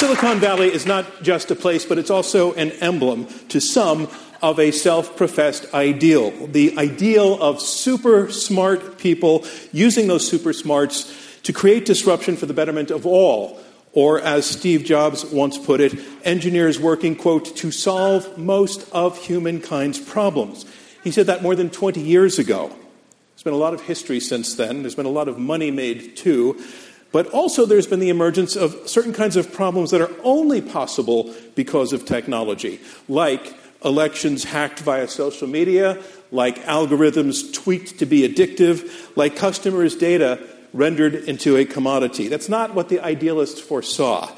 Silicon Valley is not just a place, but it's also an emblem to some of a self professed ideal. The ideal of super smart people using those super smarts to create disruption for the betterment of all. Or, as Steve Jobs once put it, engineers working, quote, to solve most of humankind's problems. He said that more than 20 years ago. There's been a lot of history since then. There's been a lot of money made too. But also, there's been the emergence of certain kinds of problems that are only possible because of technology, like elections hacked via social media, like algorithms tweaked to be addictive, like customers' data rendered into a commodity. That's not what the idealists foresaw.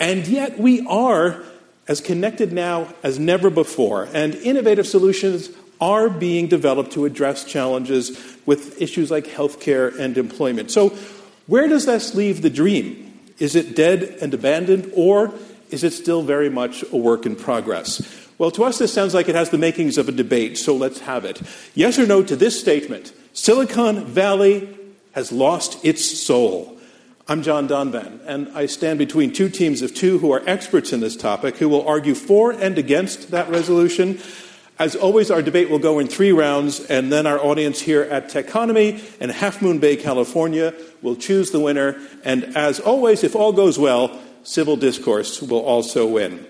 And yet, we are as connected now as never before, and innovative solutions are being developed to address challenges with issues like healthcare and employment. So, where does this leave the dream? Is it dead and abandoned, or is it still very much a work in progress? Well, to us, this sounds like it has the makings of a debate, so let's have it. Yes or no to this statement Silicon Valley has lost its soul. I'm John Donvan, and I stand between two teams of two who are experts in this topic who will argue for and against that resolution. As always, our debate will go in three rounds, and then our audience here at Techonomy in Half Moon Bay, California, will choose the winner. And as always, if all goes well, civil discourse will also win.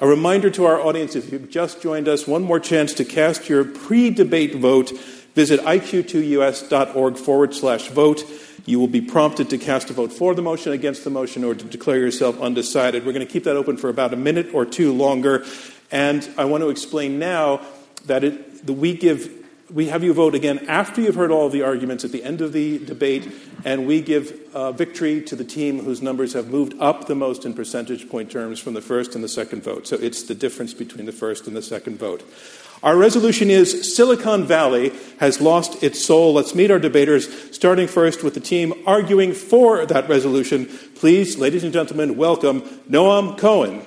A reminder to our audience if you've just joined us, one more chance to cast your pre debate vote. Visit iq2us.org forward slash vote. You will be prompted to cast a vote for the motion, against the motion, or to declare yourself undecided. We're going to keep that open for about a minute or two longer. And I want to explain now that it, we give we have you vote again after you've heard all of the arguments at the end of the debate, and we give uh, victory to the team whose numbers have moved up the most in percentage point terms from the first and the second vote. So it's the difference between the first and the second vote. Our resolution is Silicon Valley has lost its soul. Let's meet our debaters, starting first with the team arguing for that resolution. Please, ladies and gentlemen, welcome Noam Cohen.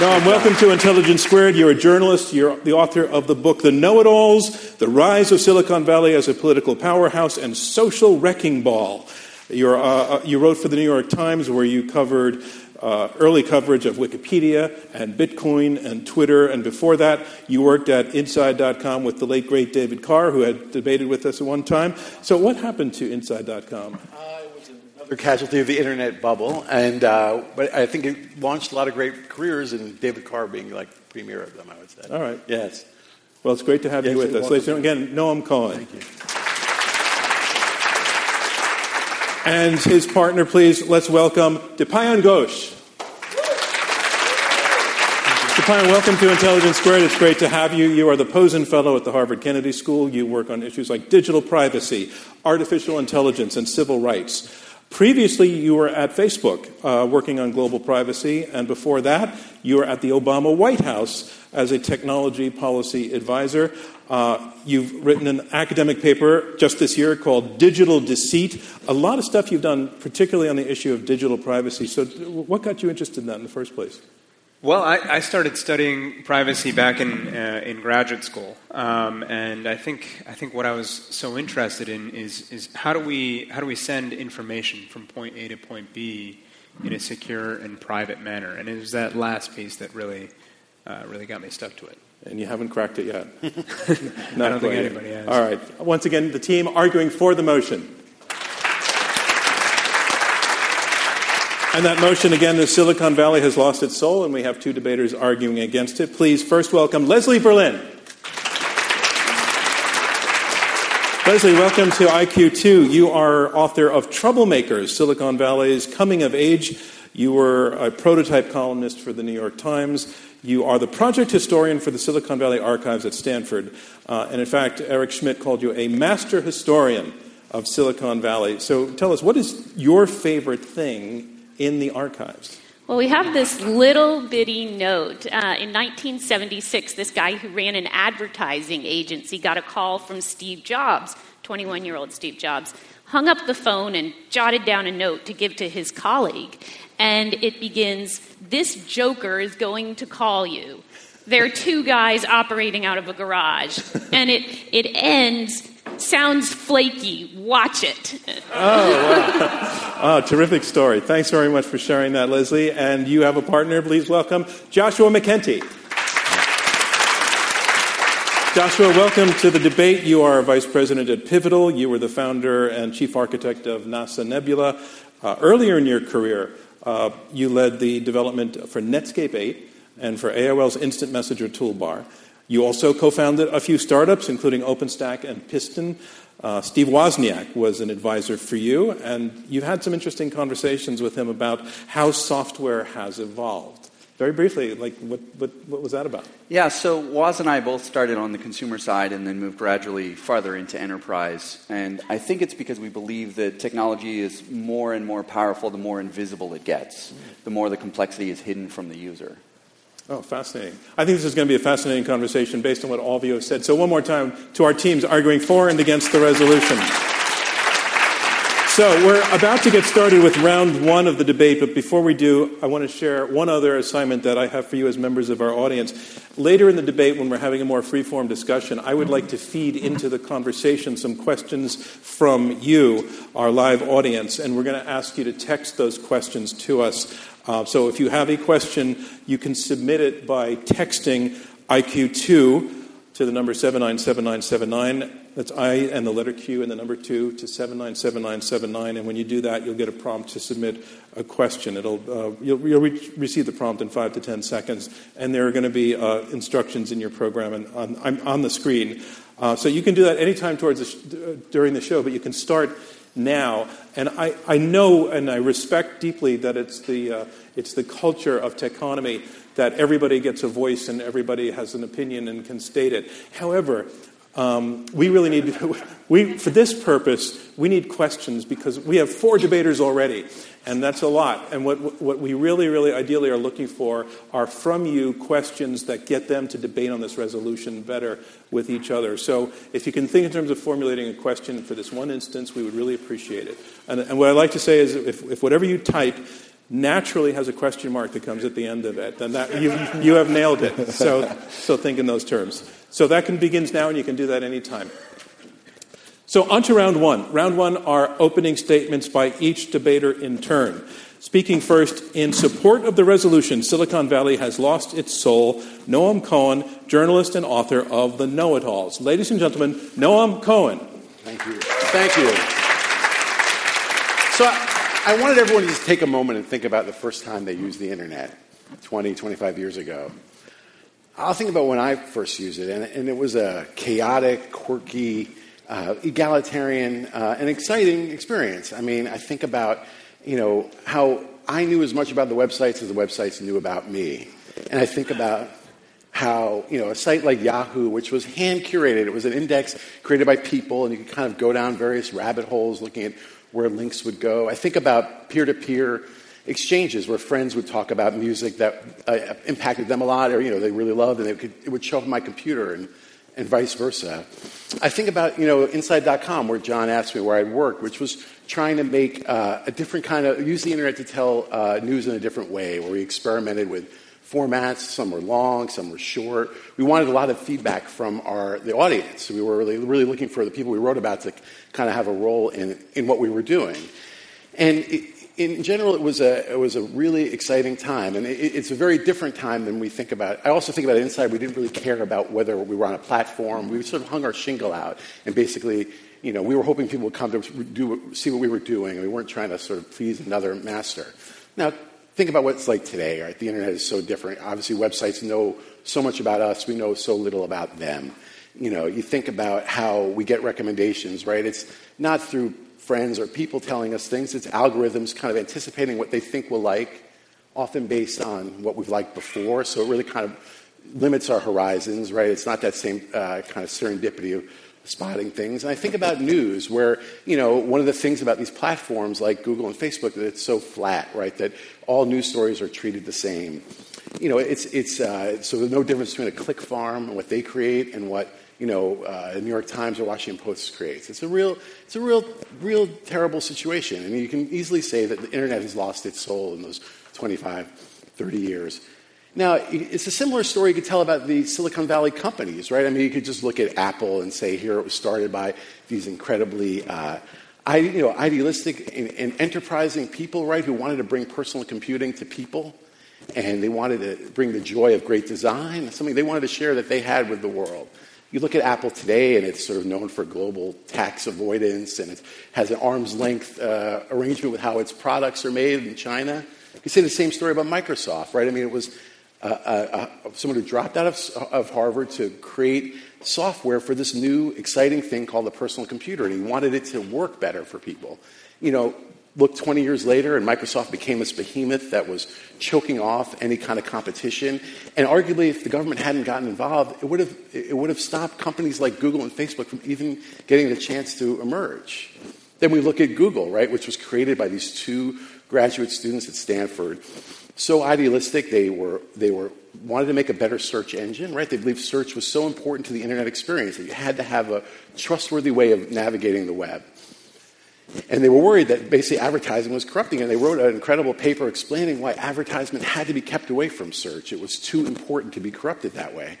Noam, welcome to Intelligence Squared. You're a journalist. You're the author of the book The Know It Alls The Rise of Silicon Valley as a Political Powerhouse and Social Wrecking Ball. Uh, uh, you wrote for the New York Times where you covered uh, early coverage of Wikipedia and Bitcoin and Twitter. And before that, you worked at Inside.com with the late, great David Carr, who had debated with us at one time. So, what happened to Inside.com? Uh, casualty of the internet bubble, and uh, but I think it launched a lot of great careers, and David Carr being like premier of them, I would say. All right. Yes. Well, it's great to have yes, you with us. Ladies and gentlemen, again, Noam Cohen. Thank you. And his partner, please, let's welcome Dipayan Ghosh. Dipayan, welcome to Intelligence Squared. It's great to have you. You are the Pozen Fellow at the Harvard Kennedy School. You work on issues like digital privacy, artificial intelligence, and civil rights. Previously, you were at Facebook uh, working on global privacy, and before that, you were at the Obama White House as a technology policy advisor. Uh, you've written an academic paper just this year called Digital Deceit. A lot of stuff you've done, particularly on the issue of digital privacy. So, what got you interested in that in the first place? Well, I, I, started studying privacy back in uh, in graduate school, um, and I think I think what I was so interested in is is how do we how do we send information from point A to point B in a secure and private manner? And it was that last piece that really uh, really got me stuck to it. And you haven't cracked it yet. Not I don't think anybody has. All right. Once again, the team arguing for the motion. And that motion again is Silicon Valley has lost its soul, and we have two debaters arguing against it. Please first welcome Leslie Berlin. Leslie, welcome to IQ2. You are author of Troublemakers, Silicon Valley's Coming of Age. You were a prototype columnist for the New York Times. You are the project historian for the Silicon Valley Archives at Stanford. Uh, and in fact, Eric Schmidt called you a master historian of Silicon Valley. So tell us, what is your favorite thing in the archives? Well, we have this little bitty note. Uh, in 1976, this guy who ran an advertising agency got a call from Steve Jobs, 21 year old Steve Jobs, hung up the phone and jotted down a note to give to his colleague. And it begins This joker is going to call you. There are two guys operating out of a garage. And it, it ends Sounds flaky. Watch it. Oh, wow. Oh, terrific story. Thanks very much for sharing that, Leslie. And you have a partner. Please welcome Joshua McKenty. Joshua, welcome to the debate. You are vice president at Pivotal. You were the founder and chief architect of NASA Nebula. Uh, earlier in your career, uh, you led the development for Netscape 8 and for AOL's Instant Messenger toolbar. You also co founded a few startups, including OpenStack and Piston. Uh, Steve Wozniak was an advisor for you, and you've had some interesting conversations with him about how software has evolved. Very briefly, like what, what, what was that about? Yeah, so Woz and I both started on the consumer side and then moved gradually farther into enterprise. And I think it's because we believe that technology is more and more powerful the more invisible it gets, the more the complexity is hidden from the user. Oh, fascinating. I think this is going to be a fascinating conversation based on what all of you have said. So, one more time to our teams arguing for and against the resolution. So, we're about to get started with round one of the debate, but before we do, I want to share one other assignment that I have for you as members of our audience. Later in the debate, when we're having a more free-form discussion, I would like to feed into the conversation some questions from you, our live audience, and we're going to ask you to text those questions to us. Uh, so, if you have a question, you can submit it by texting IQ2 to the number 797979. That's I and the letter Q and the number 2 to 797979. And when you do that, you'll get a prompt to submit a question. It'll, uh, you'll, you'll re- receive the prompt in 5 to 10 seconds. And there are going to be uh, instructions in your program and on, on the screen. Uh, so you can do that anytime towards the sh- during the show, but you can start now. And I, I know and I respect deeply that it's the, uh, it's the culture of techonomy that everybody gets a voice and everybody has an opinion and can state it. However, um, we really need, we, for this purpose, we need questions because we have four debaters already, and that's a lot. And what, what we really, really ideally are looking for are from you questions that get them to debate on this resolution better with each other. So if you can think in terms of formulating a question for this one instance, we would really appreciate it. And, and what I like to say is if, if whatever you type, naturally has a question mark that comes at the end of it, then that, you, you have nailed it. So, so think in those terms. So that can begins now, and you can do that anytime. So on to round one. Round one are opening statements by each debater in turn. Speaking first in support of the resolution, Silicon Valley has lost its soul, Noam Cohen, journalist and author of The Know It Alls. Ladies and gentlemen, Noam Cohen. Thank you. Thank you. So I wanted everyone to just take a moment and think about the first time they used the internet 20, 25 years ago. I'll think about when I first used it, and, and it was a chaotic, quirky, uh, egalitarian, uh, and exciting experience. I mean, I think about, you know, how I knew as much about the websites as the websites knew about me. And I think about how, you know, a site like Yahoo, which was hand curated, it was an index created by people, and you could kind of go down various rabbit holes looking at where links would go. I think about peer to peer exchanges where friends would talk about music that uh, impacted them a lot or you know they really loved and could, it would show up on my computer and, and vice versa. I think about you know inside.com where john asked me where i'd worked which was trying to make uh, a different kind of use the internet to tell uh, news in a different way where we experimented with formats. Some were long some were short. We wanted a lot of feedback from our the audience. We were really, really looking for the people we wrote about to kind of have a role in, in what we were doing. And it, in general, it was a, it was a really exciting time. And it, it's a very different time than we think about. I also think about it inside. We didn't really care about whether we were on a platform. We sort of hung our shingle out. And basically, you know, we were hoping people would come to do, see what we were doing. We weren't trying to sort of please another master. Now, think about what it's like today, right? The internet is so different. Obviously, websites know so much about us. We know so little about them you know, you think about how we get recommendations, right? It's not through friends or people telling us things, it's algorithms kind of anticipating what they think we'll like, often based on what we've liked before. So it really kind of limits our horizons, right? It's not that same uh, kind of serendipity of spotting things. And I think about news, where, you know, one of the things about these platforms like Google and Facebook that it's so flat, right? That all news stories are treated the same. You know, it's, it's, uh, so there's no difference between a click farm and what they create and what you know, uh, the New York Times or Washington Post creates. It's a real, it's a real, real terrible situation. I mean, you can easily say that the internet has lost its soul in those 25, 30 years. Now, it's a similar story you could tell about the Silicon Valley companies, right? I mean, you could just look at Apple and say, here it was started by these incredibly uh, you know, idealistic and, and enterprising people, right, who wanted to bring personal computing to people and they wanted to bring the joy of great design, something they wanted to share that they had with the world. You look at Apple today, and it's sort of known for global tax avoidance, and it has an arm's length uh, arrangement with how its products are made in China. You say the same story about Microsoft, right? I mean, it was uh, uh, uh someone who dropped out of, of Harvard to create software for this new exciting thing called the personal computer, and he wanted it to work better for people. You know, look 20 years later, and Microsoft became this behemoth that was choking off any kind of competition. And arguably, if the government hadn't gotten involved, it would have, it would have stopped companies like Google and Facebook from even getting the chance to emerge. Then we look at Google, right, which was created by these two graduate students at Stanford. So idealistic, they were, they were wanted to make a better search engine, right? They believed search was so important to the internet experience that you had to have a trustworthy way of navigating the web. And they were worried that basically advertising was corrupting, and they wrote an incredible paper explaining why advertisement had to be kept away from search. It was too important to be corrupted that way.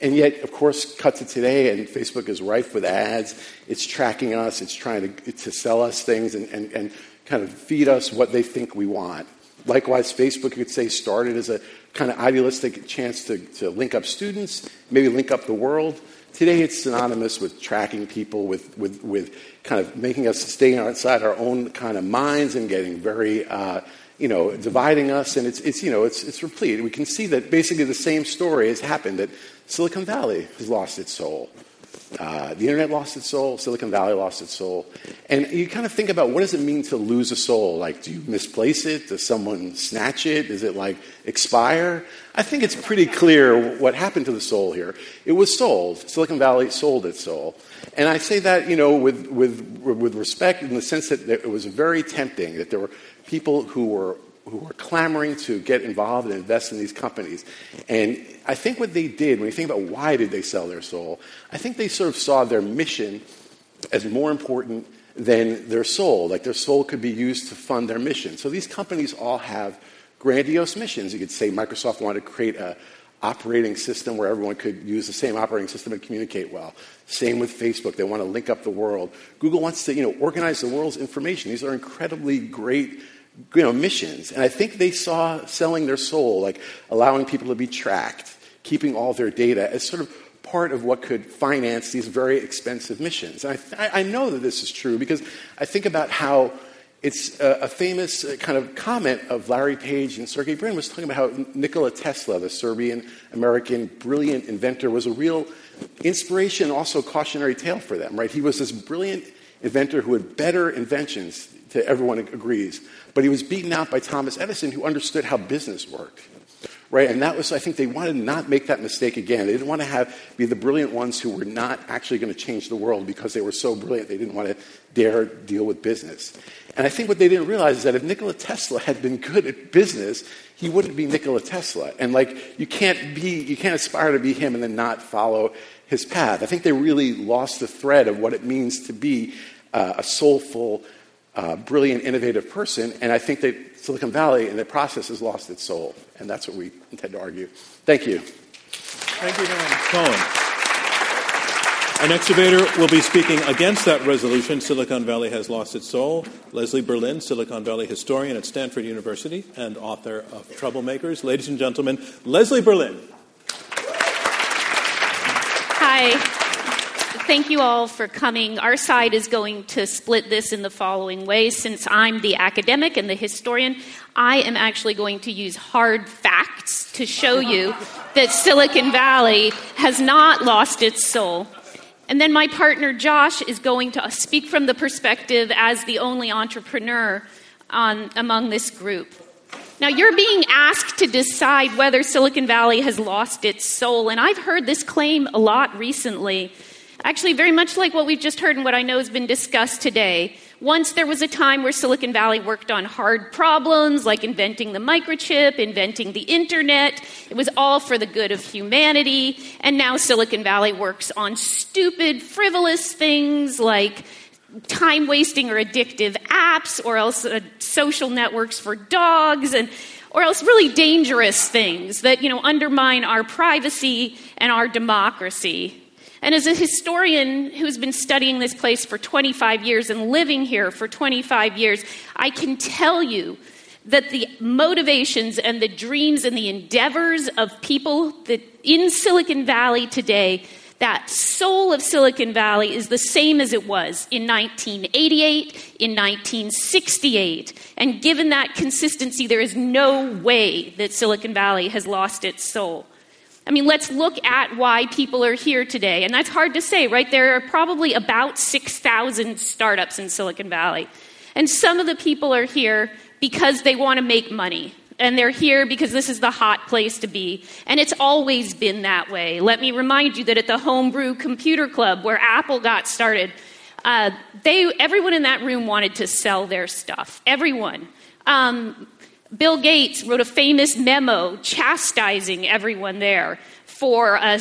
And yet, of course, cut to today, and Facebook is rife with ads. It's tracking us, it's trying to, to sell us things and, and, and kind of feed us what they think we want. Likewise, Facebook, you could say, started as a kind of idealistic chance to, to link up students, maybe link up the world. Today, it's synonymous with tracking people, with, with, with kind of making us stay outside our own kind of minds and getting very, uh, you know, dividing us. And it's, it's, you know, it's, it's replete. We can see that basically the same story has happened, that Silicon Valley has lost its soul. Uh, the internet lost its soul, Silicon Valley lost its soul. And you kind of think about what does it mean to lose a soul? Like, do you misplace it? Does someone snatch it? Does it like expire? I think it's pretty clear what happened to the soul here. It was sold. Silicon Valley sold its soul. And I say that, you know, with, with, with respect in the sense that it was very tempting, that there were people who were who are clamoring to get involved and invest in these companies. And I think what they did, when you think about why did they sell their soul, I think they sort of saw their mission as more important than their soul. Like their soul could be used to fund their mission. So these companies all have grandiose missions. You could say Microsoft wanted to create a operating system where everyone could use the same operating system and communicate well. Same with Facebook. They want to link up the world. Google wants to, you know, organize the world's information. These are incredibly great you know, missions. And I think they saw selling their soul, like allowing people to be tracked, keeping all their data, as sort of part of what could finance these very expensive missions. And I, I know that this is true because I think about how it's a, a, famous uh, kind of comment of Larry Page and Sergey Brin was talking about how Nikola Tesla, the Serbian American brilliant inventor, was a real inspiration, also cautionary tale for them, right? He was this brilliant inventor who had better inventions, to everyone agrees, but he was beaten out by Thomas Edison, who understood how business worked. Right? And that was, I think, they wanted to not make that mistake again. They didn't want to have be the brilliant ones who were not actually going to change the world because they were so brilliant. They didn't want to dare deal with business. And I think what they didn't realize is that if Nikola Tesla had been good at business, he wouldn't be Nikola Tesla. And like, you can't be, you can't aspire to be him and then not follow his path. I think they really lost the thread of what it means to be uh, a soulful, uh, brilliant, innovative person. And I think that Silicon Valley, in the process, has lost its soul. And that's what we intend to argue. Thank you. Thank you, Dan Cohen. Our next debater will be speaking against that resolution, Silicon Valley has lost its soul. Leslie Berlin, Silicon Valley historian at Stanford University and author of Troublemakers. Ladies and gentlemen, Leslie Berlin. Hi thank you all for coming. Our side is going to split this in the following way. Since I'm the academic and the historian, I am actually going to use hard facts to show you that Silicon Valley has not lost its soul. And then my partner Josh is going to speak from the perspective as the only entrepreneur on, among this group. Now, you're being asked to decide whether Silicon Valley has lost its soul, and I've heard this claim a lot recently. Actually, very much like what we've just heard and what I know has been discussed today. Once there was a time where Silicon Valley worked on hard problems like inventing the microchip, inventing the internet. It was all for the good of humanity. And now Silicon Valley works on stupid, frivolous things like time wasting or addictive apps, or else uh, social networks for dogs, and or else really dangerous things that you know undermine our privacy and our democracy. And as a historian who's been studying this place for 25 years and living here for 25 years, I can tell you that the motivations and the dreams and the endeavors of people that in Silicon Valley today, that soul of Silicon Valley is the same as it was in 1988, in 1968. And given that consistency, there is no way that Silicon Valley has lost its soul. I mean, let's look at why people are here today. And that's hard to say, right? There are probably about 6,000 startups in Silicon Valley. And some of the people are here because they want to make money. And they're here because this is the hot place to be. And it's always been that way. Let me remind you that at the Homebrew Computer Club, where Apple got started, uh, they, everyone in that room wanted to sell their stuff. Everyone. Um, Bill Gates wrote a famous memo chastising everyone there for uh,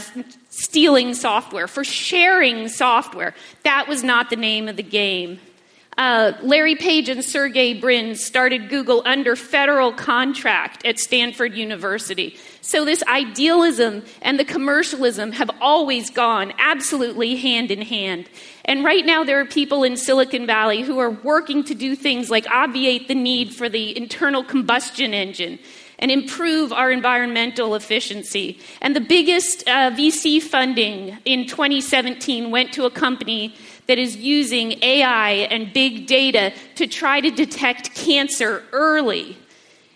stealing software, for sharing software. That was not the name of the game. Uh, Larry Page and Sergey Brin started Google under federal contract at Stanford University. So, this idealism and the commercialism have always gone absolutely hand in hand. And right now, there are people in Silicon Valley who are working to do things like obviate the need for the internal combustion engine and improve our environmental efficiency. And the biggest uh, VC funding in 2017 went to a company that is using AI and big data to try to detect cancer early.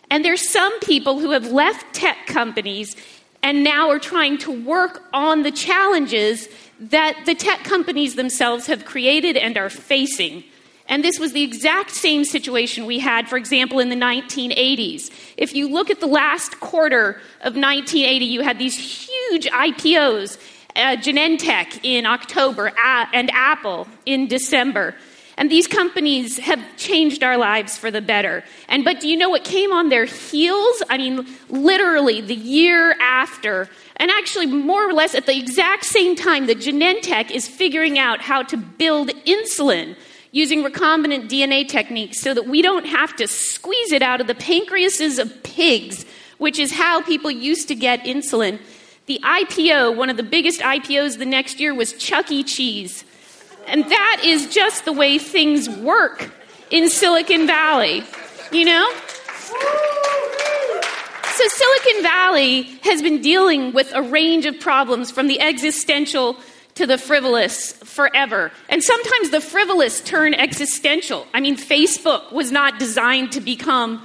And there's some people who have left tech companies and now are trying to work on the challenges that the tech companies themselves have created and are facing. And this was the exact same situation we had, for example, in the 1980s. If you look at the last quarter of 1980, you had these huge IPOs uh, Genentech in October and Apple in December. And these companies have changed our lives for the better. And but do you know what came on their heels? I mean, literally the year after, and actually more or less at the exact same time that Genentech is figuring out how to build insulin using recombinant DNA techniques so that we don't have to squeeze it out of the pancreases of pigs, which is how people used to get insulin. The IPO, one of the biggest IPOs the next year, was Chuck E. Cheese. And that is just the way things work in Silicon Valley, you know? So, Silicon Valley has been dealing with a range of problems from the existential to the frivolous forever. And sometimes the frivolous turn existential. I mean, Facebook was not designed to become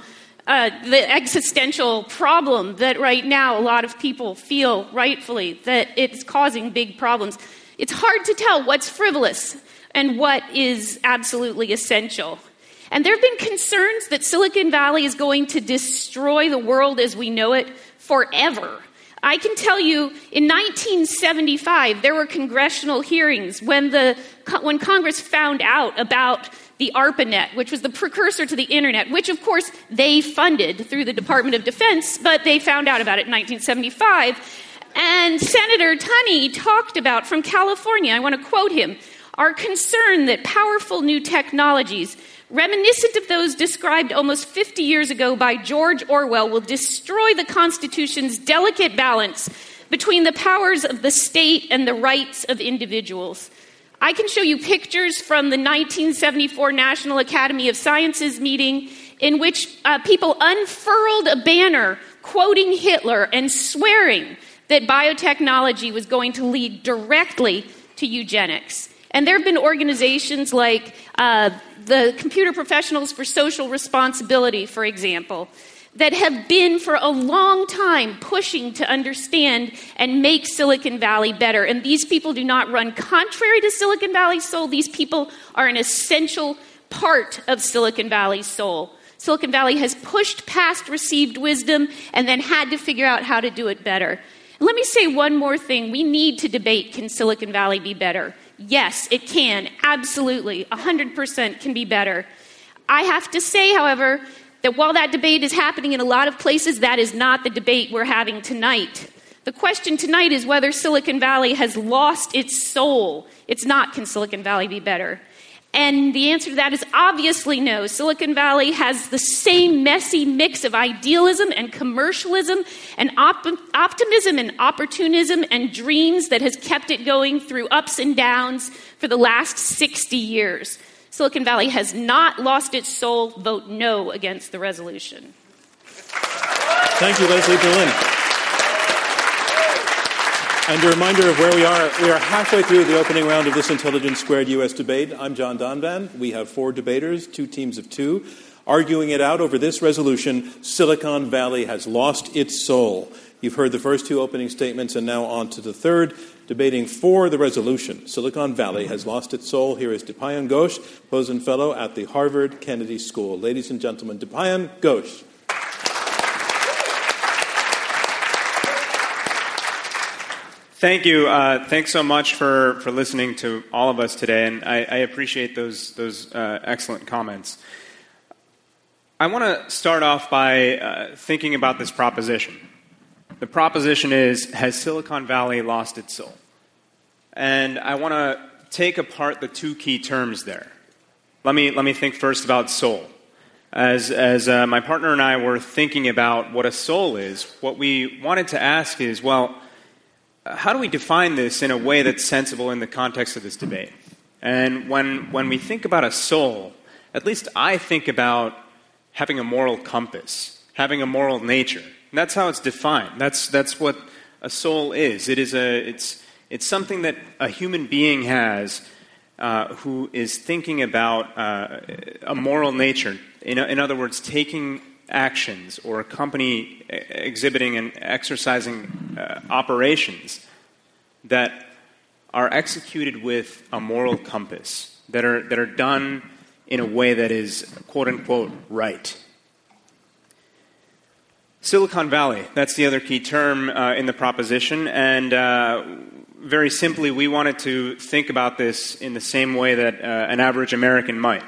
uh, the existential problem that right now a lot of people feel rightfully that it's causing big problems. It's hard to tell what's frivolous and what is absolutely essential. And there have been concerns that Silicon Valley is going to destroy the world as we know it forever. I can tell you in 1975 there were congressional hearings when the when Congress found out about the ARPANET, which was the precursor to the internet, which of course they funded through the Department of Defense, but they found out about it in 1975. And Senator Tunney talked about from California, I want to quote him, our concern that powerful new technologies, reminiscent of those described almost 50 years ago by George Orwell, will destroy the Constitution's delicate balance between the powers of the state and the rights of individuals. I can show you pictures from the 1974 National Academy of Sciences meeting in which uh, people unfurled a banner quoting Hitler and swearing that biotechnology was going to lead directly to eugenics. And there have been organizations like uh, the Computer Professionals for Social Responsibility, for example, that have been for a long time pushing to understand and make Silicon Valley better. And these people do not run contrary to Silicon Valley's soul, these people are an essential part of Silicon Valley's soul. Silicon Valley has pushed past received wisdom and then had to figure out how to do it better. Let me say one more thing. We need to debate can Silicon Valley be better? Yes, it can. Absolutely. 100% can be better. I have to say, however, that while that debate is happening in a lot of places, that is not the debate we're having tonight. The question tonight is whether Silicon Valley has lost its soul. It's not, can Silicon Valley be better? And the answer to that is obviously no. Silicon Valley has the same messy mix of idealism and commercialism and op- optimism and opportunism and dreams that has kept it going through ups and downs for the last 60 years. Silicon Valley has not lost its soul. Vote no against the resolution. Thank you, Leslie Berlin. And a reminder of where we are. We are halfway through the opening round of this Intelligence Squared U.S. debate. I'm John Donvan. We have four debaters, two teams of two, arguing it out over this resolution Silicon Valley has lost its soul. You've heard the first two opening statements, and now on to the third, debating for the resolution. Silicon Valley has lost its soul. Here is Dipayan Ghosh, Pozen Fellow at the Harvard Kennedy School. Ladies and gentlemen, Dipayan Ghosh. Thank you. Uh, thanks so much for, for listening to all of us today, and I, I appreciate those, those uh, excellent comments. I want to start off by uh, thinking about this proposition. The proposition is Has Silicon Valley lost its soul? And I want to take apart the two key terms there. Let me, let me think first about soul. As, as uh, my partner and I were thinking about what a soul is, what we wanted to ask is well, how do we define this in a way that's sensible in the context of this debate? And when, when we think about a soul, at least I think about having a moral compass, having a moral nature. And that's how it's defined. That's, that's what a soul is. It is a, it's, it's something that a human being has uh, who is thinking about uh, a moral nature. In, in other words, taking actions or a company exhibiting and exercising uh, operations that are executed with a moral compass, that are, that are done in a way that is quote unquote right. Silicon Valley, that's the other key term uh, in the proposition, and uh, very simply, we wanted to think about this in the same way that uh, an average American might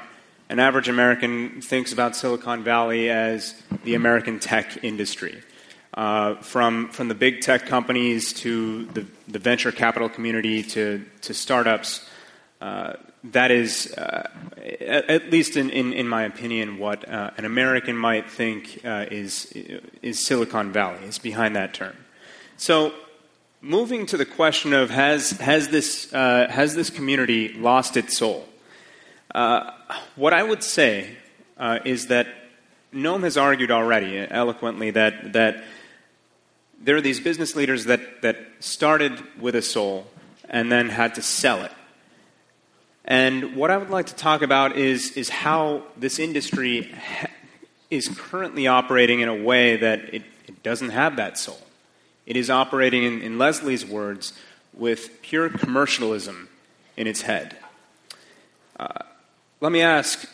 an average American thinks about Silicon Valley as the American tech industry. Uh, from, from the big tech companies to the, the venture capital community to, to startups, uh, that is, uh, at, least in, in, in, my opinion, what uh, an American might think uh, is, is Silicon Valley, is behind that term. So, moving to the question of has, has, this, uh, has this community lost its soul? Uh, what I would say uh, is that Noam has argued already eloquently that, that there are these business leaders that, that started with a soul and then had to sell it. And what I would like to talk about is, is how this industry ha- is currently operating in a way that it, it, doesn't have that soul. It is operating, in, in Leslie's words, with pure commercialism in its head. Uh, let me ask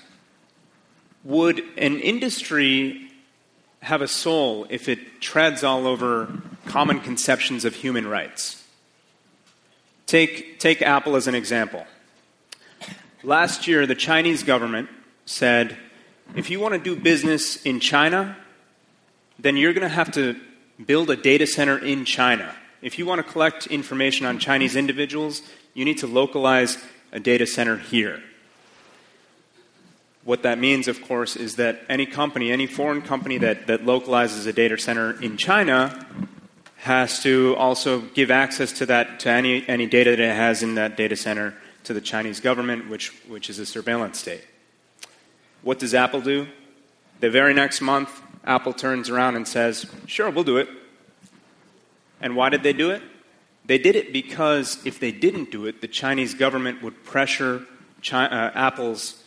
would an industry have a soul if it treads all over common conceptions of human rights? Take, take Apple as an example. Last year, the Chinese government said if you want to do business in China, then you're going to have to build a data center in China. If you want to collect information on Chinese individuals, you need to localize a data center here. What that means, of course, is that any company, any foreign company that, that localizes a data center in China has to also give access to that to any, any data that it has in that data center to the Chinese government, which, which is a surveillance state. What does Apple do? The very next month, Apple turns around and says, Sure, we'll do it. And why did they do it? They did it because if they didn't do it, the Chinese government would pressure China, uh, Apple's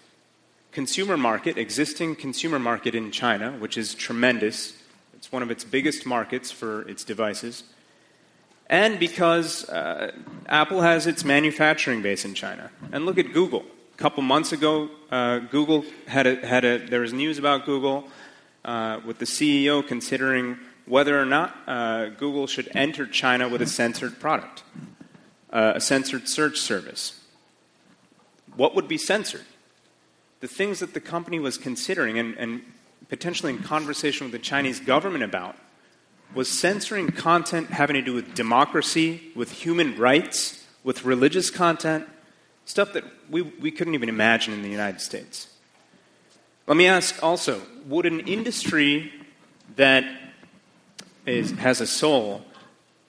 consumer market, existing consumer market in China, which is tremendous. It's one of its biggest markets for its devices. And because uh, Apple has its manufacturing base in China. And look at Google. A couple months ago, uh, Google had a, had a, there was news about Google uh, with the CEO considering whether or not uh, Google should enter China with a censored product, uh, a censored search service. What would be censored? the things that the company was considering and, and potentially in conversation with the Chinese government about was censoring content having to do with democracy, with human rights, with religious content, stuff that we, we couldn't even imagine in the United States. Let me ask also would an industry that is, has a soul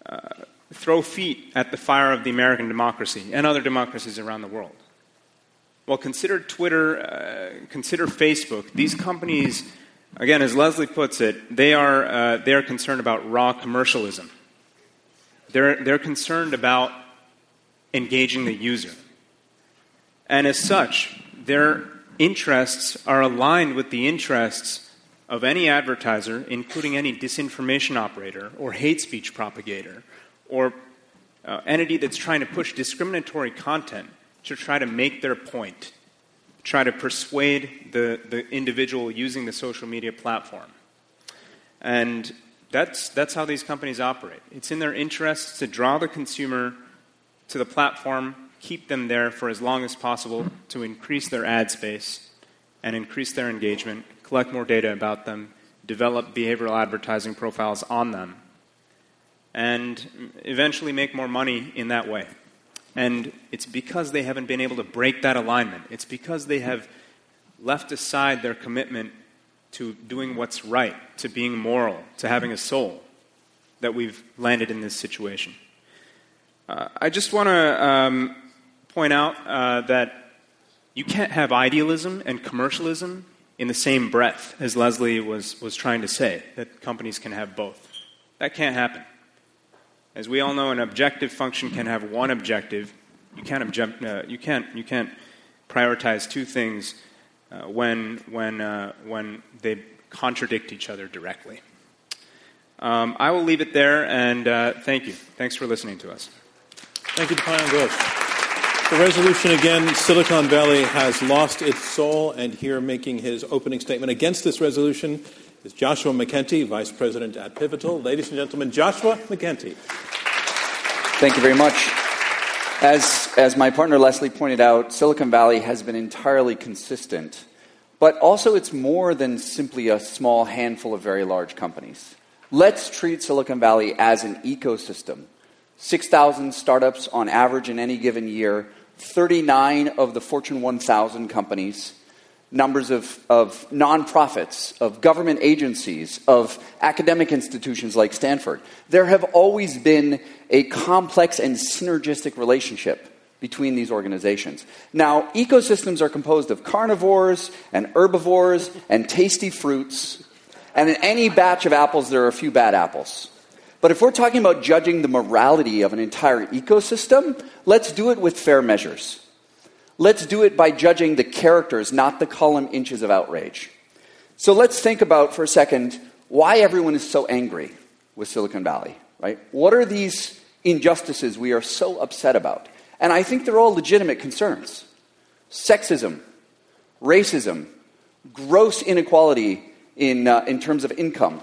uh, throw feet at the fire of the American democracy and other democracies around the world? Well, consider Twitter, uh, consider Facebook. These companies, again, as Leslie puts it, they are, uh, they are concerned about raw commercialism. They're, they're concerned about engaging the user. And as such, their interests are aligned with the interests of any advertiser, including any disinformation operator or hate speech propagator or uh, entity that's trying to push discriminatory content to try to make their point, try to persuade the, the individual using the social media platform. And that's, that's how these companies operate. It's in their interests to draw the consumer to the platform, keep them there for as long as possible to increase their ad space and increase their engagement, collect more data about them, develop behavioral advertising profiles on them, and eventually make more money in that way. And it's because they haven't been able to break that alignment. It's because they have left aside their commitment to doing what's right, to being moral, to having a soul, that we've landed in this situation. Uh, I just want to um, point out uh, that you can't have idealism and commercialism in the same breath, as Leslie was, was trying to say, that companies can have both. That can't happen. As we all know, an objective function can have one objective. You can't, uh, you can't, you can't prioritize two things uh, when, when, uh, when they contradict each other directly. Um, I will leave it there, and uh, thank you. Thanks for listening to us. Thank you, Dipayan Ghosh. The resolution again Silicon Valley has lost its soul, and here making his opening statement against this resolution is Joshua McKenty, Vice President at Pivotal. Ladies and gentlemen, Joshua McKenty. Thank you very much. As, as my partner Leslie pointed out, Silicon Valley has been entirely consistent, but also it's more than simply a small handful of very large companies. Let's treat Silicon Valley as an ecosystem. 6,000 startups on average in any given year, 39 of the Fortune 1000 companies, numbers of, of nonprofits, of government agencies, of academic institutions like Stanford. There have always been a complex and synergistic relationship between these organizations. Now, ecosystems are composed of carnivores and herbivores and tasty fruits, and in any batch of apples, there are a few bad apples. But if we're talking about judging the morality of an entire ecosystem, let's do it with fair measures. Let's do it by judging the characters, not the column inches of outrage. So let's think about for a second why everyone is so angry with Silicon Valley, right? What are these injustices we are so upset about? And I think they're all legitimate concerns. Sexism, racism, gross inequality in, uh, in terms of income,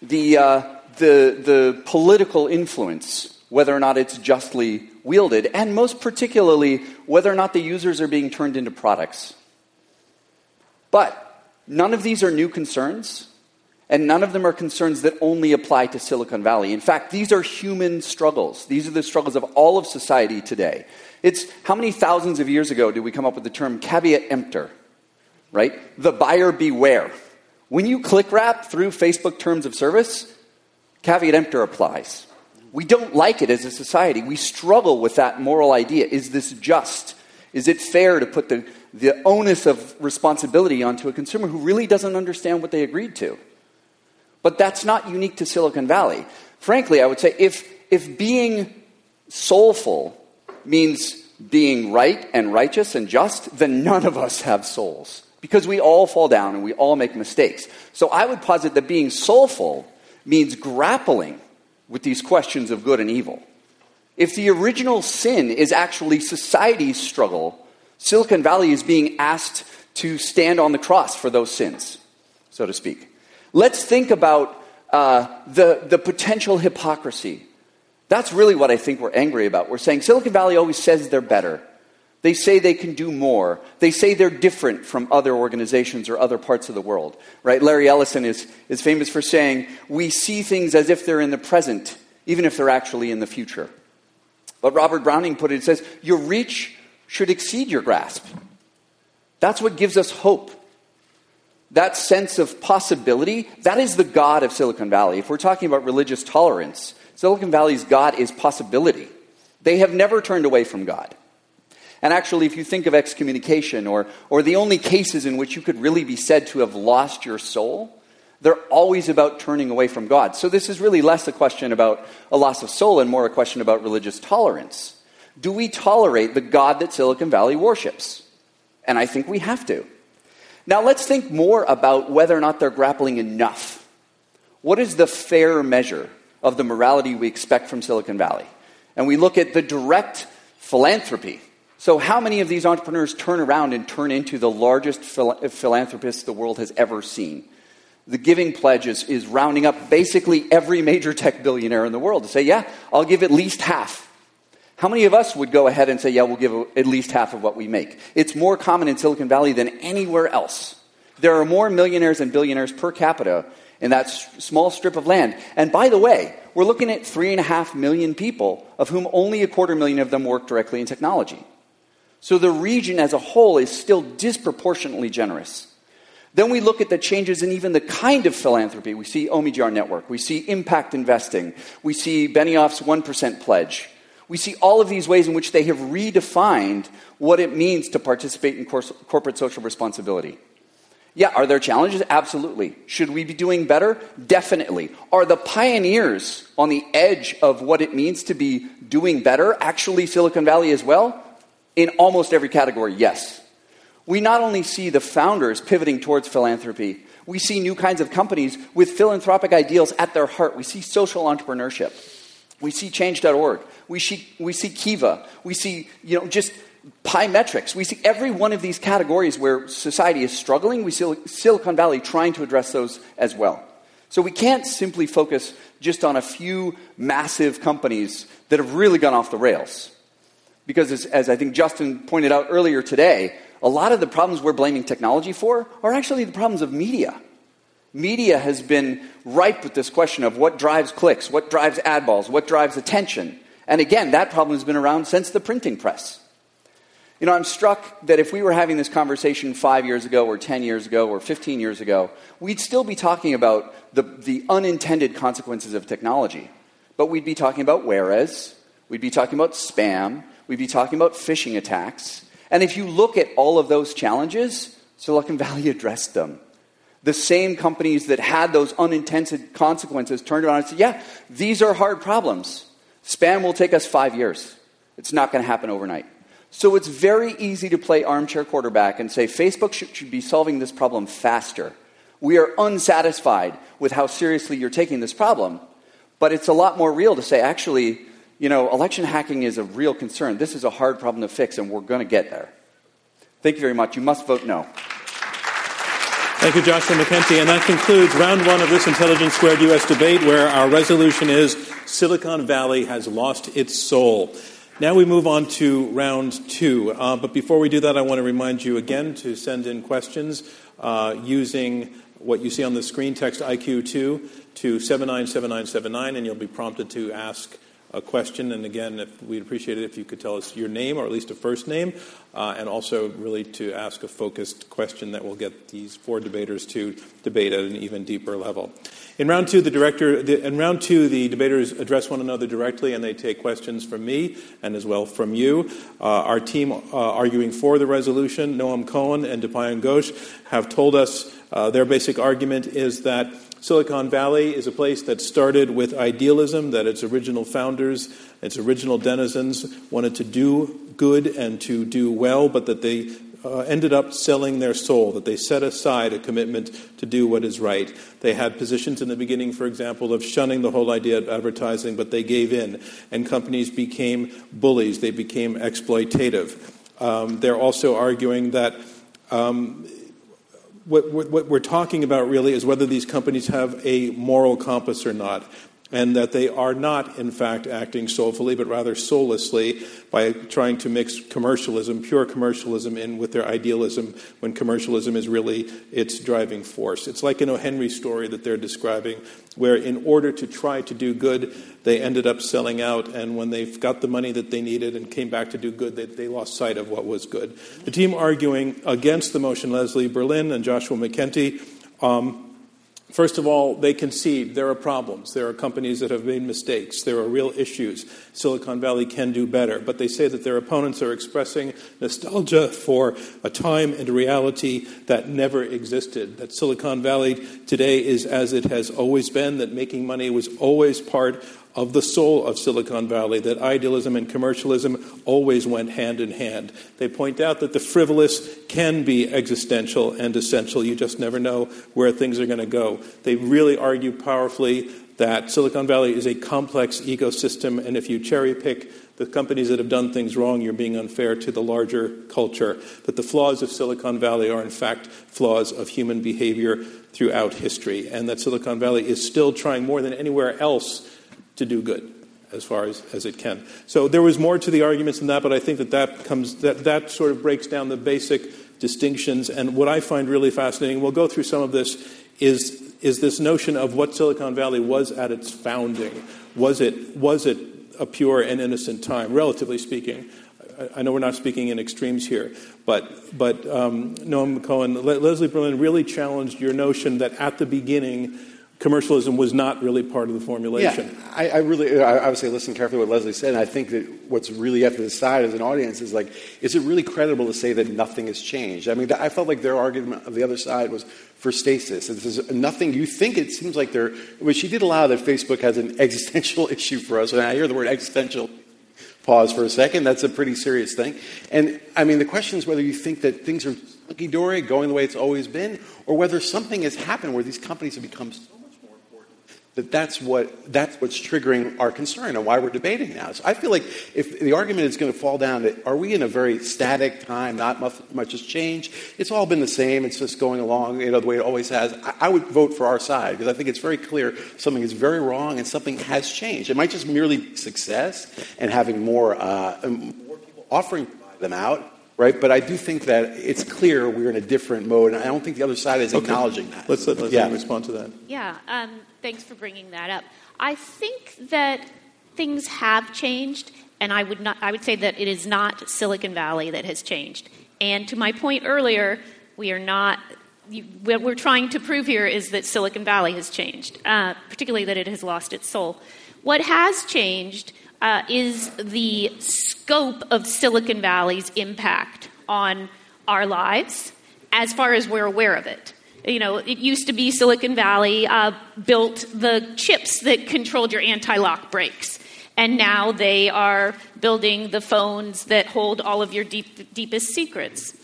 the, uh, the, the political influence whether or not it's justly wielded, and most particularly, whether or not the users are being turned into products. But none of these are new concerns, and none of them are concerns that only apply to Silicon Valley. In fact, these are human struggles. These are the struggles of all of society today. It's how many thousands of years ago did we come up with the term caveat emptor, right? The buyer beware. When you click wrap through Facebook terms of service, caveat emptor applies. We don't like it as a society. We struggle with that moral idea. Is this just? Is it fair to put the, the onus of responsibility onto a consumer who really doesn't understand what they agreed to? But that's not unique to Silicon Valley. Frankly, I would say if, if being soulful means being right and righteous and just, then none of us have souls. Because we all fall down and we all make mistakes. So I would posit that being soulful means grappling with these questions of good and evil. If the original sin is actually society's struggle, Silicon Valley is being asked to stand on the cross for those sins, so to speak. Let's think about uh, the, the potential hypocrisy. That's really what I think we're angry about. We're saying Silicon Valley always says they're better. They say they can do more. They say they're different from other organizations or other parts of the world. Right? Larry Ellison is, is famous for saying, We see things as if they're in the present, even if they're actually in the future. But Robert Browning put it, it says, Your reach should exceed your grasp. That's what gives us hope. That sense of possibility, that is the God of Silicon Valley. If we're talking about religious tolerance, Silicon Valley's God is possibility. They have never turned away from God. And actually, if you think of excommunication or, or the only cases in which you could really be said to have lost your soul, they're always about turning away from God. So this is really less a question about a loss of soul and more a question about religious tolerance. Do we tolerate the God that Silicon Valley worships? And I think we have to. Now let's think more about whether or not they're grappling enough. What is the fair measure of the morality we expect from Silicon Valley? And we look at the direct philanthropy. So, how many of these entrepreneurs turn around and turn into the largest phil- philanthropists the world has ever seen? The giving pledge is, is rounding up basically every major tech billionaire in the world to say, yeah, I'll give at least half. How many of us would go ahead and say, yeah, we'll give at least half of what we make? It's more common in Silicon Valley than anywhere else. There are more millionaires and billionaires per capita in that small strip of land. And by the way, we're looking at three and a half million people, of whom only a quarter million of them work directly in technology. So the region as a whole is still disproportionately generous. Then we look at the changes in even the kind of philanthropy. We see Omidyar Network, we see impact investing, we see Benioff's 1% pledge. We see all of these ways in which they have redefined what it means to participate in corporate social responsibility. Yeah, are there challenges? Absolutely. Should we be doing better? Definitely. Are the pioneers on the edge of what it means to be doing better actually Silicon Valley as well? In almost every category, yes. We not only see the founders pivoting towards philanthropy, we see new kinds of companies with philanthropic ideals at their heart. We see social entrepreneurship. We see change.org. We see, we see Kiva. We see, you know, just pymetrics. We see every one of these categories where society is struggling. We see Silicon Valley trying to address those as well. So we can't simply focus just on a few massive companies that have really gone off the rails. Because as, as I think Justin pointed out earlier today, a lot of the problems we're blaming technology for are actually the problems of media. Media has been ripe with this question of what drives clicks, what drives ad balls, what drives attention. And again, that problem has been around since the printing press. You know, I'm struck that if we were having this conversation five years ago, or 10 years ago, or 15 years ago, we'd still be talking about the, the unintended consequences of technology. But we'd be talking about whereas, we'd be talking about spam, we'd be talking about phishing attacks. And if you look at all of those challenges, Silicon Valley addressed them. The same companies that had those unintended consequences turned around and said, Yeah, these are hard problems. Spam will take us five years. It's not going to happen overnight. So it's very easy to play armchair quarterback and say Facebook should, be solving this problem faster. We are unsatisfied with how seriously you're taking this problem, but it's a lot more real to say, actually, you know, election hacking is a real concern. This is a hard problem to fix, and we're going to get there. Thank you very much. You must vote no. Thank you, Joshua McKenty. And that concludes round one of this Intelligence Squared U.S. debate, where our resolution is Silicon Valley has lost its soul. Now we move on to round two. Uh, but before we do that, I want to remind you again to send in questions uh, using what you see on the screen, text IQ2 to 797979, and you'll be prompted to ask a question. And again, if, we'd appreciate it if you could tell us your name or at least a first name, uh, and also really to ask a focused question that will get these four debaters to debate at an even deeper level. In round two, the director, the, in round two, the debaters address one another directly, and they take questions from me and as well from you. Uh, our team uh, arguing for the resolution, Noam Cohen and Dipayan Ghosh, have told us uh, their basic argument is that Silicon Valley is a place that started with idealism, that its original founders, its original denizens wanted to do good and to do well, but that they uh, ended up selling their soul, that they set aside a commitment to do what is right. They had positions in the beginning, for example, of shunning the whole idea of advertising, but they gave in, and companies became bullies, they became exploitative. Um, they're also arguing that. Um, what, what, what we're talking about really is whether these companies have a moral compass or not. And that they are not, in fact, acting soulfully, but rather soullessly by trying to mix commercialism, pure commercialism, in with their idealism when commercialism is really its driving force. It's like an O. Henry story that they're describing, where in order to try to do good, they ended up selling out, and when they've got the money that they needed and came back to do good, they, they lost sight of what was good. The team arguing against the motion, Leslie Berlin and Joshua McKenty, um, First of all, they concede there are problems. There are companies that have made mistakes. There are real issues. Silicon Valley can do better. But they say that their opponents are expressing nostalgia for a time and reality that never existed. That Silicon Valley today is as it has always been, that making money was always part of the soul of Silicon Valley, that idealism and commercialism always went hand in hand. They point out that the frivolous can be existential and essential. You just never know where things are going to go. They really argue powerfully that Silicon Valley is a complex ecosystem, and if you cherry pick the companies that have done things wrong, you're being unfair to the larger culture. That the flaws of Silicon Valley are, in fact, flaws of human behavior throughout history, and that Silicon Valley is still trying more than anywhere else to do good as far as, as it can. So there was more to the arguments than that, but I think that that, comes, that that sort of breaks down the basic distinctions. And what I find really fascinating, we'll go through some of this, is, is this notion of what Silicon Valley was at its founding. Was it, was it a pure and innocent time, relatively speaking? I know we're not speaking in extremes here, but, but um, Noam Cohen, Le- Leslie Berlin really challenged your notion that at the beginning, commercialism was not really part of the formulation. Yeah, I, I really, I obviously listened carefully to what Leslie said, and I think that what's really have to decide as an audience is like, is it really credible to say that nothing has changed? I mean, I felt like their argument of the other side was for stasis. This is nothing. You think it seems like they're, she did allow that Facebook has an existential issue for us, and I hear the word existential. Pause for a second. That's a pretty serious thing. And I mean, the question is whether you think that things are hunky dory, going the way it's always been, or whether something has happened where these companies have become so that that's what that's what's triggering our concern and why we're debating now. So I feel like if the argument is going to fall down that are we in a very static time, not much, much has changed, it's all been the same, it's just going along you know the way it always has. I, I would vote for our side because I think it's very clear something is very wrong and something has changed. It might just merely success and having more, uh, more people offering them out right? But I do think that it's clear we're in a different mode, and I don't think the other side is okay. acknowledging that. Let's let Leslie yeah. respond to that. Yeah, um, thanks for bringing that up. I think that things have changed, and I would not. I would say that it is not Silicon Valley that has changed. And to my point earlier, we are not. You, what we're trying to prove here is that Silicon Valley has changed, uh, particularly that it has lost its soul. What has changed uh, is the scope of Silicon Valley's impact on our lives as far as we're aware of it. You know, it used to be Silicon Valley uh, built the chips that controlled your anti lock brakes. And now they are building the phones that hold all of your deep, deepest secrets.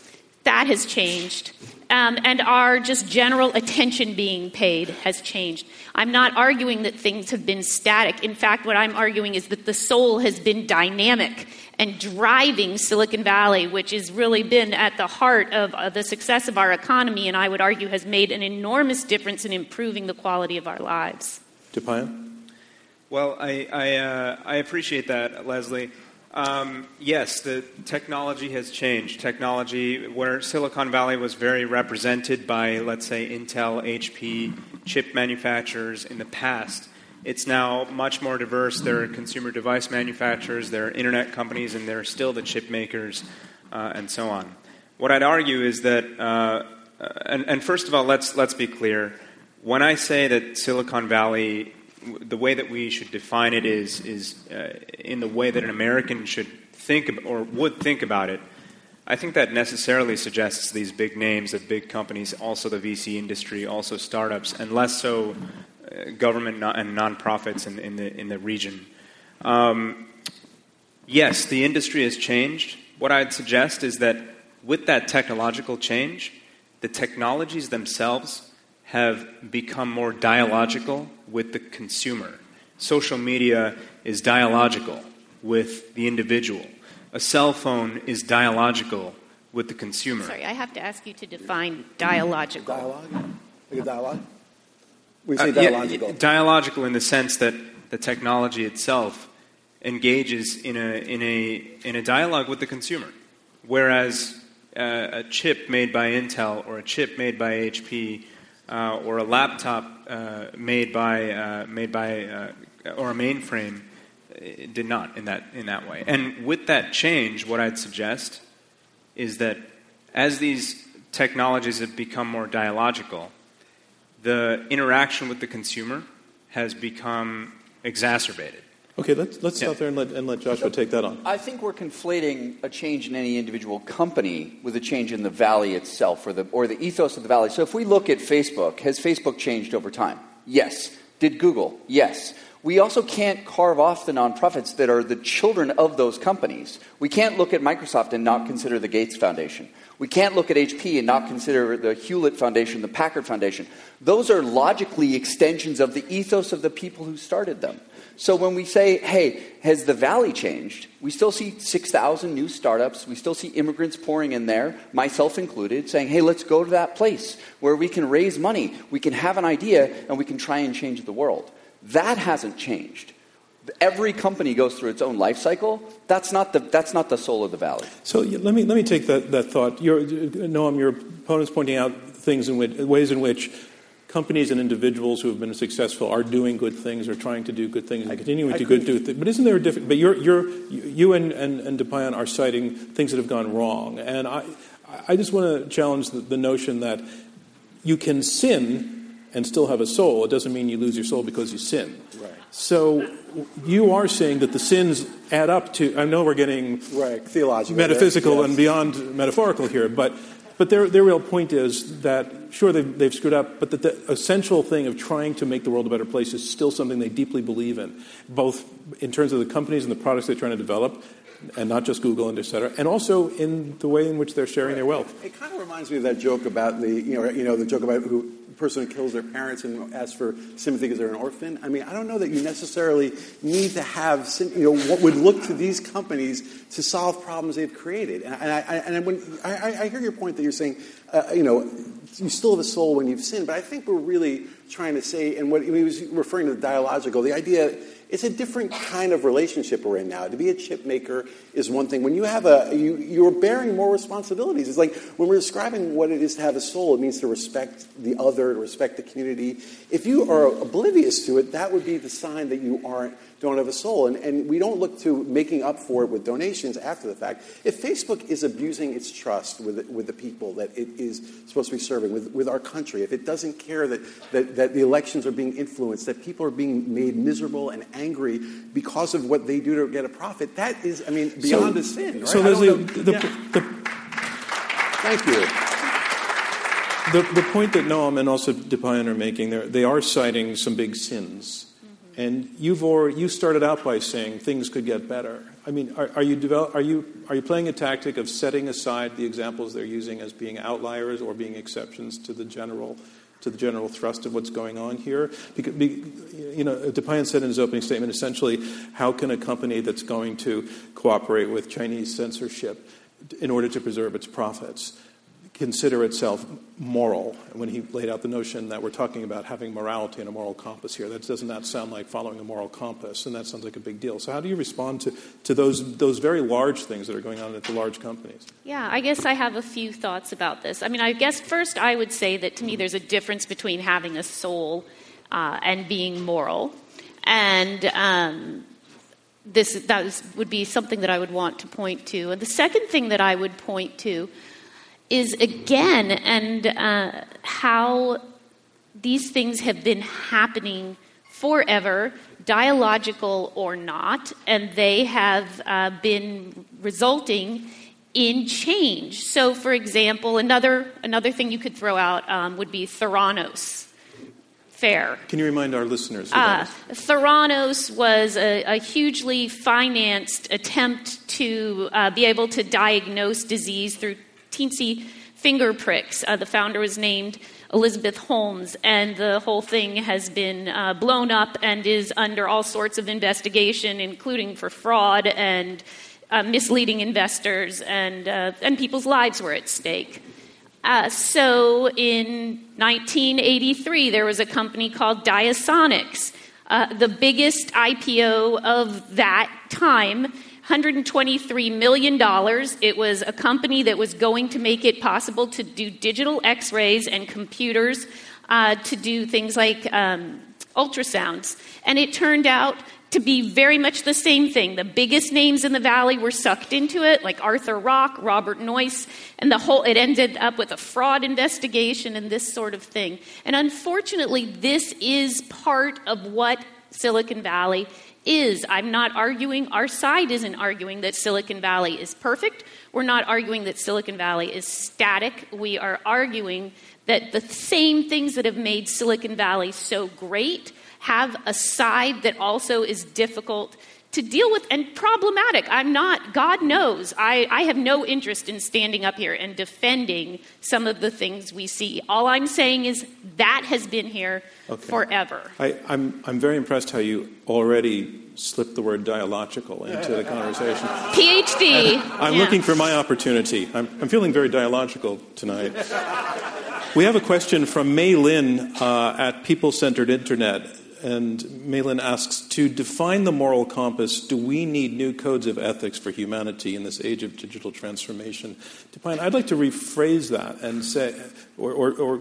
That has changed. Um, and our just general attention being paid has changed. I'm not arguing that things have been static. In fact, what I'm arguing is that the soul has been dynamic and driving Silicon Valley, which has really been at the heart of uh, the success of our economy, and I would argue has made an enormous difference in improving the quality of our lives. Dipayan? Well, I, I, uh, I appreciate that, Leslie. Um, yes, the technology has changed. Technology, where Silicon Valley was very represented by, let's say, Intel, HP, chip manufacturers in the past, it's now much more diverse. There are consumer device manufacturers, there are internet companies, and there are still the chip makers, uh, and so on. What I'd argue is that, uh, and, and, first of all, let's, let's be clear. When I say that Silicon Valley, the way that we should define it is, is uh, in the way that an American should think or would think about it, I think that necessarily suggests these big names of big companies, also the VC industry, also startups, and less so government and nonprofits in, in, the, in the region. Um, yes, the industry has changed. What I'd suggest is that with that technological change, the technologies themselves have become more dialogical with the consumer. Social media is dialogical with the individual. A cell phone is dialogical with the consumer. Sorry, I have to ask you to define dialogical. Dialogue? Like a dialogue? We say dialogical. Uh, yeah, dialogical in the sense that the technology itself engages in a, in a, in a dialogue with the consumer. Whereas uh, a chip made by Intel or a chip made by HP uh, or a laptop uh, made by, uh, made by uh, or a mainframe did not in that, in that way. And with that change, what I'd suggest is that as these technologies have become more dialogical, the interaction with the consumer has become exacerbated. Okay, let's, let's stop there and let, and let Joshua take that on. I think we're conflating a change in any individual company with a change in the valley itself or the, or the ethos of the valley. So if we look at Facebook, has Facebook changed over time? Yes. Did Google? Yes. We also can't carve off the nonprofits that are the children of those companies. We can't look at Microsoft and not consider the Gates Foundation. We can't look at HP and not consider the Hewlett Foundation, the Packard Foundation. Those are logically extensions of the ethos of the people who started them. So when we say, hey, has the valley changed? We still see 6,000 new startups. We still see immigrants pouring in there, myself included, saying, hey, let's go to that place where we can raise money, we can have an idea, and we can try and change the world. That hasn't changed. Every company goes through its own life cycle. That's not the, that's not the soul of the valley. So let me, let me take that, that thought. Your, Noam, your opponent's pointing out things in which, ways in which companies and individuals who have been successful are doing good things or trying to do good things and continuing I to good do things. But isn't there a different? But you're, you're, you and, and, and Dipayan are citing things that have gone wrong. And I, I just want to challenge the, the notion that you can sin and still have a soul. It doesn't mean you lose your soul because you sin. Right. So you are saying that the sins add up to. I know we're getting right theological, metaphysical, yes. and beyond metaphorical here, but but their their real point is that sure they've, they've screwed up, but that the essential thing of trying to make the world a better place is still something they deeply believe in, both in terms of the companies and the products they're trying to develop, and not just Google and et cetera, and also in the way in which they're sharing their wealth. It kind of reminds me of that joke about the you know you know the joke about who person who kills their parents and asks for sympathy because they're an orphan. I mean, I don't know that you necessarily need to have, you know, what would look to these companies to solve problems they've created. And I, and when I, I, hear your point that you're saying, uh, you know, you still have a soul when you've sinned, but I think we're really trying to say, and what he was referring to the dialogical, the idea it's a different kind of relationship we're in now. To be a chip maker is one thing. When you have a, you, you're bearing more responsibilities. It's like when we're describing what it is to have a soul, it means to respect the other, to respect the community. If you are oblivious to it, that would be the sign that you aren't don't have a soul. And, and we don't look to making up for it with donations after the fact. If Facebook is abusing its trust with, with the people that it is supposed to be serving, with, with our country, if it doesn't care that, that, that the elections are being influenced, that people are being made miserable and angry because of what they do to get a profit, that is, I mean, beyond so, a sin. Right? So, Leslie, the, yeah. the, Thank you. The, the point that Noam and also Dipayan are making, they are citing some big sins and you've already, you started out by saying things could get better. I mean, are, are, you develop, are, you, are you playing a tactic of setting aside the examples they're using as being outliers or being exceptions to the general, to the general thrust of what's going on here? Because, you know, Dipayan said in his opening statement essentially, how can a company that's going to cooperate with Chinese censorship in order to preserve its profits consider itself moral when he laid out the notion that we're talking about having morality and a moral compass here. That does not that sound like following a moral compass, and that sounds like a big deal. So, how do you respond to, to those, those very large things that are going on at the large companies? Yeah, I guess I have a few thoughts about this. I mean, I guess first I would say that to me there's a difference between having a soul uh, and being moral. And um, this that would be something that I would want to point to. And the second thing that I would point to is again and uh, how these things have been happening forever, dialogical or not, and they have uh, been resulting in change. So, for example, another another thing you could throw out um, would be Theranos. Fair. Can you remind our listeners? Uh, Theranos was a, a, hugely financed attempt to uh, be able to diagnose disease through teensy finger pricks. Uh, the founder was named Elizabeth Holmes, and the whole thing has been uh, blown up and is under all sorts of investigation, including for fraud and uh, misleading investors, and, uh, and people's lives were at stake. Uh, so in 1983, there was a company called Diasonics uh, the biggest IPO of that time. $123 million. It was a company that was going to make it possible to do digital x rays and computers uh, to do things like um, ultrasounds. And it turned out to be very much the same thing. The biggest names in the valley were sucked into it, like Arthur Rock, Robert Noyce, and the whole it ended up with a fraud investigation and this sort of thing. And unfortunately, this is part of what Silicon Valley is. I'm not arguing, our side isn't arguing that Silicon Valley is perfect. We're not arguing that Silicon Valley is static. We are arguing that the same things that have made Silicon Valley so great have a side that also is difficult to deal with and problematic. I'm not, God knows, I, I have no interest in standing up here and defending some of the things we see. All I'm saying is that has been here okay. forever. I, I'm, I'm very impressed how you already slipped the word dialogical into the conversation. PhD. I'm yeah. looking for my opportunity. I'm, I'm feeling very dialogical tonight. we have a question from Mei Lin uh, at People Centered Internet and Mei Lin asks To define the moral compass, do we need new codes of ethics for humanity in this age of digital transformation? Define, I'd like to rephrase that and say, or, or, or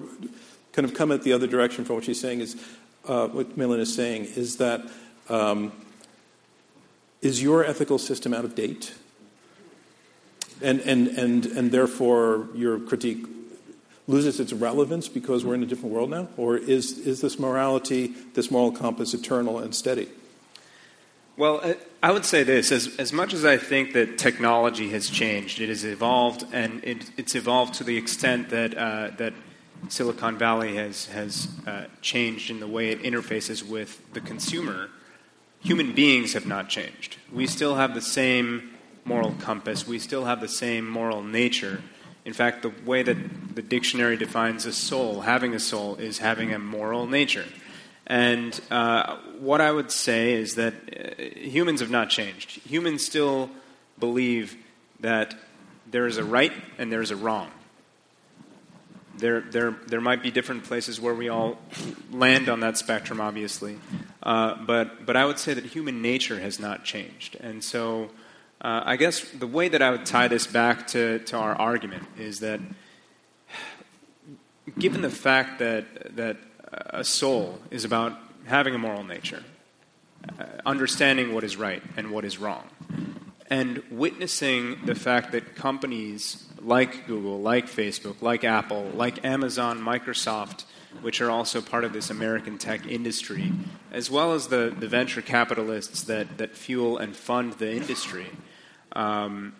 kind of come at the other direction from what she's saying is, uh, what Mei Lin is saying is that um, is your ethical system out of date? And, and, and, and therefore your critique loses its relevance because we're in a different world now? Or is, is this morality, this moral compass, eternal and steady? Well, I would say this as, as much as I think that technology has changed, it has evolved, and it, it's evolved to the extent that, uh, that Silicon Valley has, has uh, changed in the way it interfaces with the consumer. Human beings have not changed. We still have the same moral compass, we still have the same moral nature. In fact, the way that the dictionary defines a soul, having a soul, is having a moral nature. And uh, what I would say is that uh, humans have not changed. Humans still believe that there is a right and there is a wrong. There, there, there might be different places where we all land on that spectrum, obviously. Uh, but, but I would say that human nature has not changed. And so uh, I guess the way that I would tie this back to, to our argument is that given the fact that, that a soul is about having a moral nature, uh, understanding what is right and what is wrong, and witnessing the fact that companies like Google, like Facebook, like Apple, like Amazon, Microsoft, which are also part of this American tech industry, as well as the, the venture capitalists that, that fuel and fund the industry, um,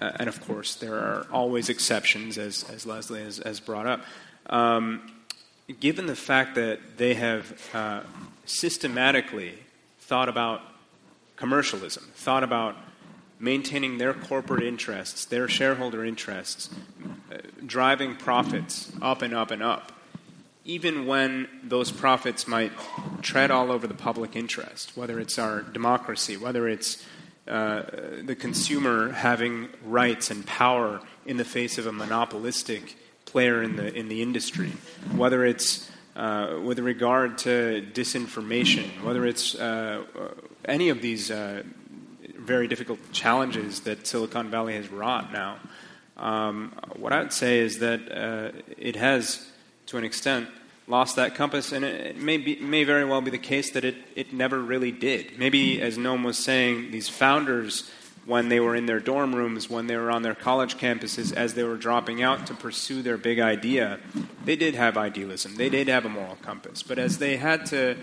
and of course, there are always exceptions, as, as Leslie has, has brought up. Um, given the fact that they have uh, systematically thought about commercialism, thought about maintaining their corporate interests, their shareholder interests, uh, driving profits up and up and up, even when those profits might tread all over the public interest, whether it's our democracy, whether it's uh, the consumer having rights and power in the face of a monopolistic player in the in the industry, whether it's uh, with regard to disinformation, whether it's uh, any of these uh, very difficult challenges that Silicon Valley has wrought now. Um, what I would say is that uh, it has, to an extent, lost that compass, and it, may, be, may very well be the case that it, it never really did. Maybe, as Noam was saying, these founders, when they were in their dorm rooms, when they were on their college campuses, as they were dropping out to pursue their big idea, they did have idealism. They did have a moral compass. But as they had to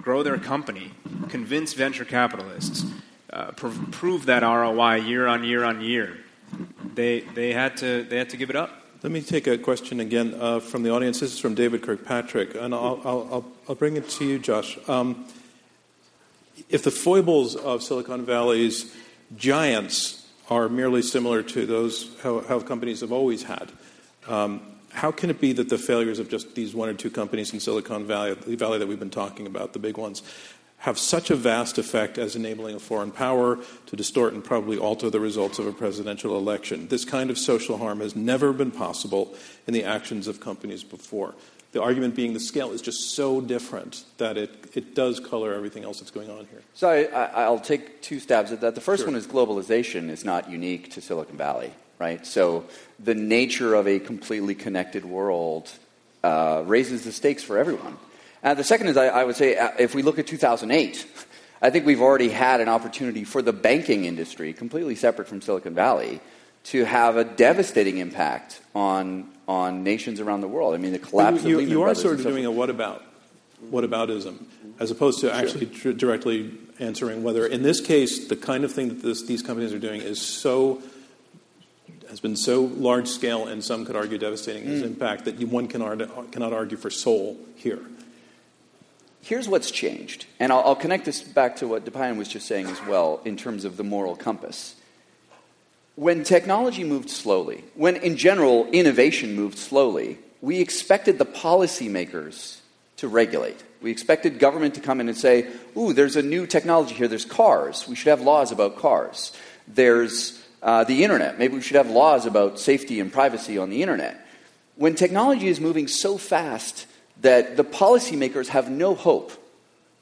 grow their company, convince venture capitalists, uh, pr- prove that ROI year on year on year, they, they, had to, they had to give it up. Let me take a question again uh, from the audience. This is from David Kirkpatrick, and I'll, I'll, I'll bring it to you, Josh. Um, if the foibles of Silicon Valley's giants are merely similar to those how, how companies have always had, um, how can it be that the failures of just these one or two companies in Silicon Valley, the valley that we've been talking about, the big ones, have such a vast effect as enabling a foreign power to distort and probably alter the results of a presidential election. This kind of social harm has never been possible in the actions of companies before. The argument being the scale is just so different that it, it does color everything else that's going on here. So I, will take two stabs at that. The first Sure. one is globalization is not unique to Silicon Valley, right? So the nature of a completely connected world uh, raises the stakes for everyone. Uh, the second is, I, I would say, uh, if we look at 2008, I think we've already had an opportunity for the banking industry, completely separate from Silicon Valley, to have a devastating impact on, on nations around the world. I mean, the collapse you, of Lehman you are Brothers sort of doing a what about, what aboutism, as opposed to actually tr- directly answering whether, in this case, the kind of thing that this, these companies are doing is so has been so large scale and some could argue devastating in its Hmm. impact that you, one can cannot argue for soul here. Here's what's changed, and I'll, I'll connect this back to what Dipayan was just saying as well in terms of the moral compass. When technology moved slowly, when in general innovation moved slowly, we expected the policymakers to regulate. We expected government to come in and say, ooh, there's a new technology here, there's cars, we should have laws about cars. There's uh, the internet, maybe we should have laws about safety and privacy on the internet. When technology is moving so fast that the policymakers have no hope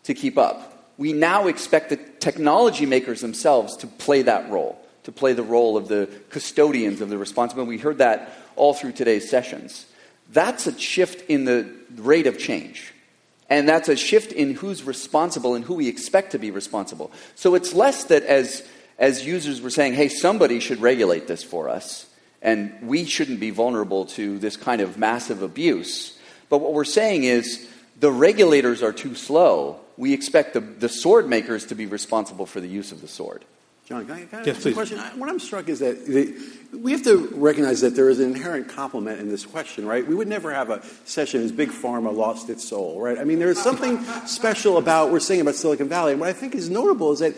to keep up, we now expect the technology makers themselves to play that role, to play the role of the custodians of the responsibility. We heard that all through today's sessions. That's a shift in the rate of change. And that's a shift in who's responsible and who we expect to be responsible. So it's less that as, as users we're saying, hey, somebody should regulate this for us, and we shouldn't be vulnerable to this kind of massive abuse. But what we're saying is the regulators are too slow. We expect the, the sword makers to be responsible for the use of the sword. John, can I, can I Yes, ask please. a question? I, what I'm struck is that the, we have to recognize that there is an inherent compliment in this question, right? We would never have a session as Big Pharma lost its soul, right? I mean, there is something special about we're saying about Silicon Valley. And what I think is notable is that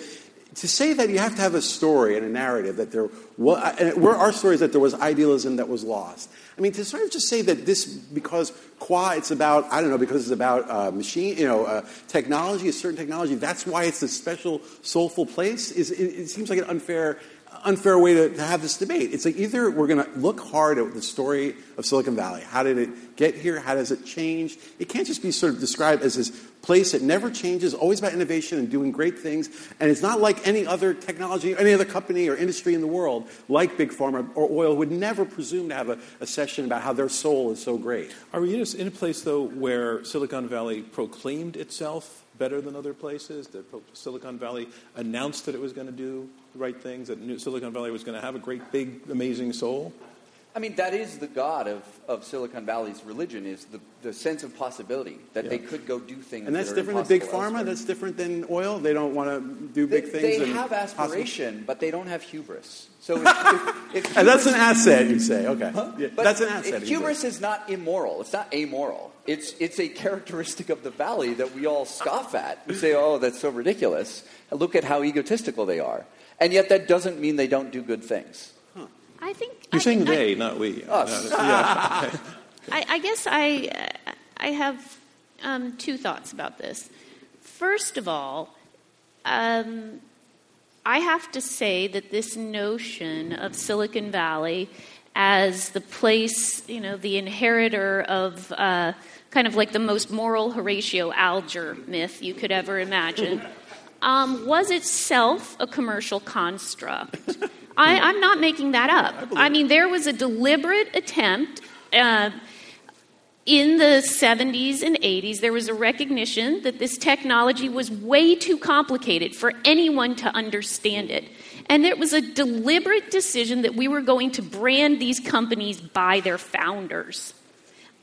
to say that you have to have a story and a narrative that there was, where our story is that there was idealism that was lost. I mean, to sort of just say that this, because qua it's about, I don't know, because it's about uh, machine, you know, uh, technology, a certain technology, that's why it's a special, soulful place, is, it, it seems like an unfair, unfair way to, to have this debate. It's like either we're going to look hard at the story of Silicon Valley. How did it get here? How does it change? It can't just be sort of described as this place that never changes, always about innovation and doing great things. And it's not like any other technology, any other company or industry in the world, like Big Pharma or oil, would never presume to have a, a session about how their soul is so great. Are we in a, in a place, though, where Silicon Valley proclaimed itself better than other places? That Silicon Valley announced that it was going to do the right things, that Silicon Valley was going to have a great, big, amazing soul? I mean, that is the god of, of Silicon Valley's religion, is the, the sense of possibility, that Yeah. they could go do things And that's that different than Big impossible Pharma? elsewhere. That's different than oil? They don't want to do They, big things? they and have possible- aspiration, but they don't have hubris. So if, if, if And that's an asset, you say. Okay. Yeah, But that's an asset. Hubris is not immoral. It's not amoral. It's, it's a characteristic of the valley that we all scoff at. We say, oh, that's so ridiculous. Look at how egotistical they are. And yet that doesn't mean they don't do good things. I think You're I, saying I- they, not we. Us. Yeah. I, I guess I, I have um, two thoughts about this. First of all, um, I have to say that this notion of Silicon Valley as the place, you know, the inheritor of uh, kind of like the most moral Horatio Alger myth you could ever imagine, um, was itself a commercial construct. I, I'm not making that up. I mean, there was a deliberate attempt. Uh, in the 70s and 80s, there was a recognition that this technology was way too complicated for anyone to understand it. And it was a deliberate decision that we were going to brand these companies by their founders.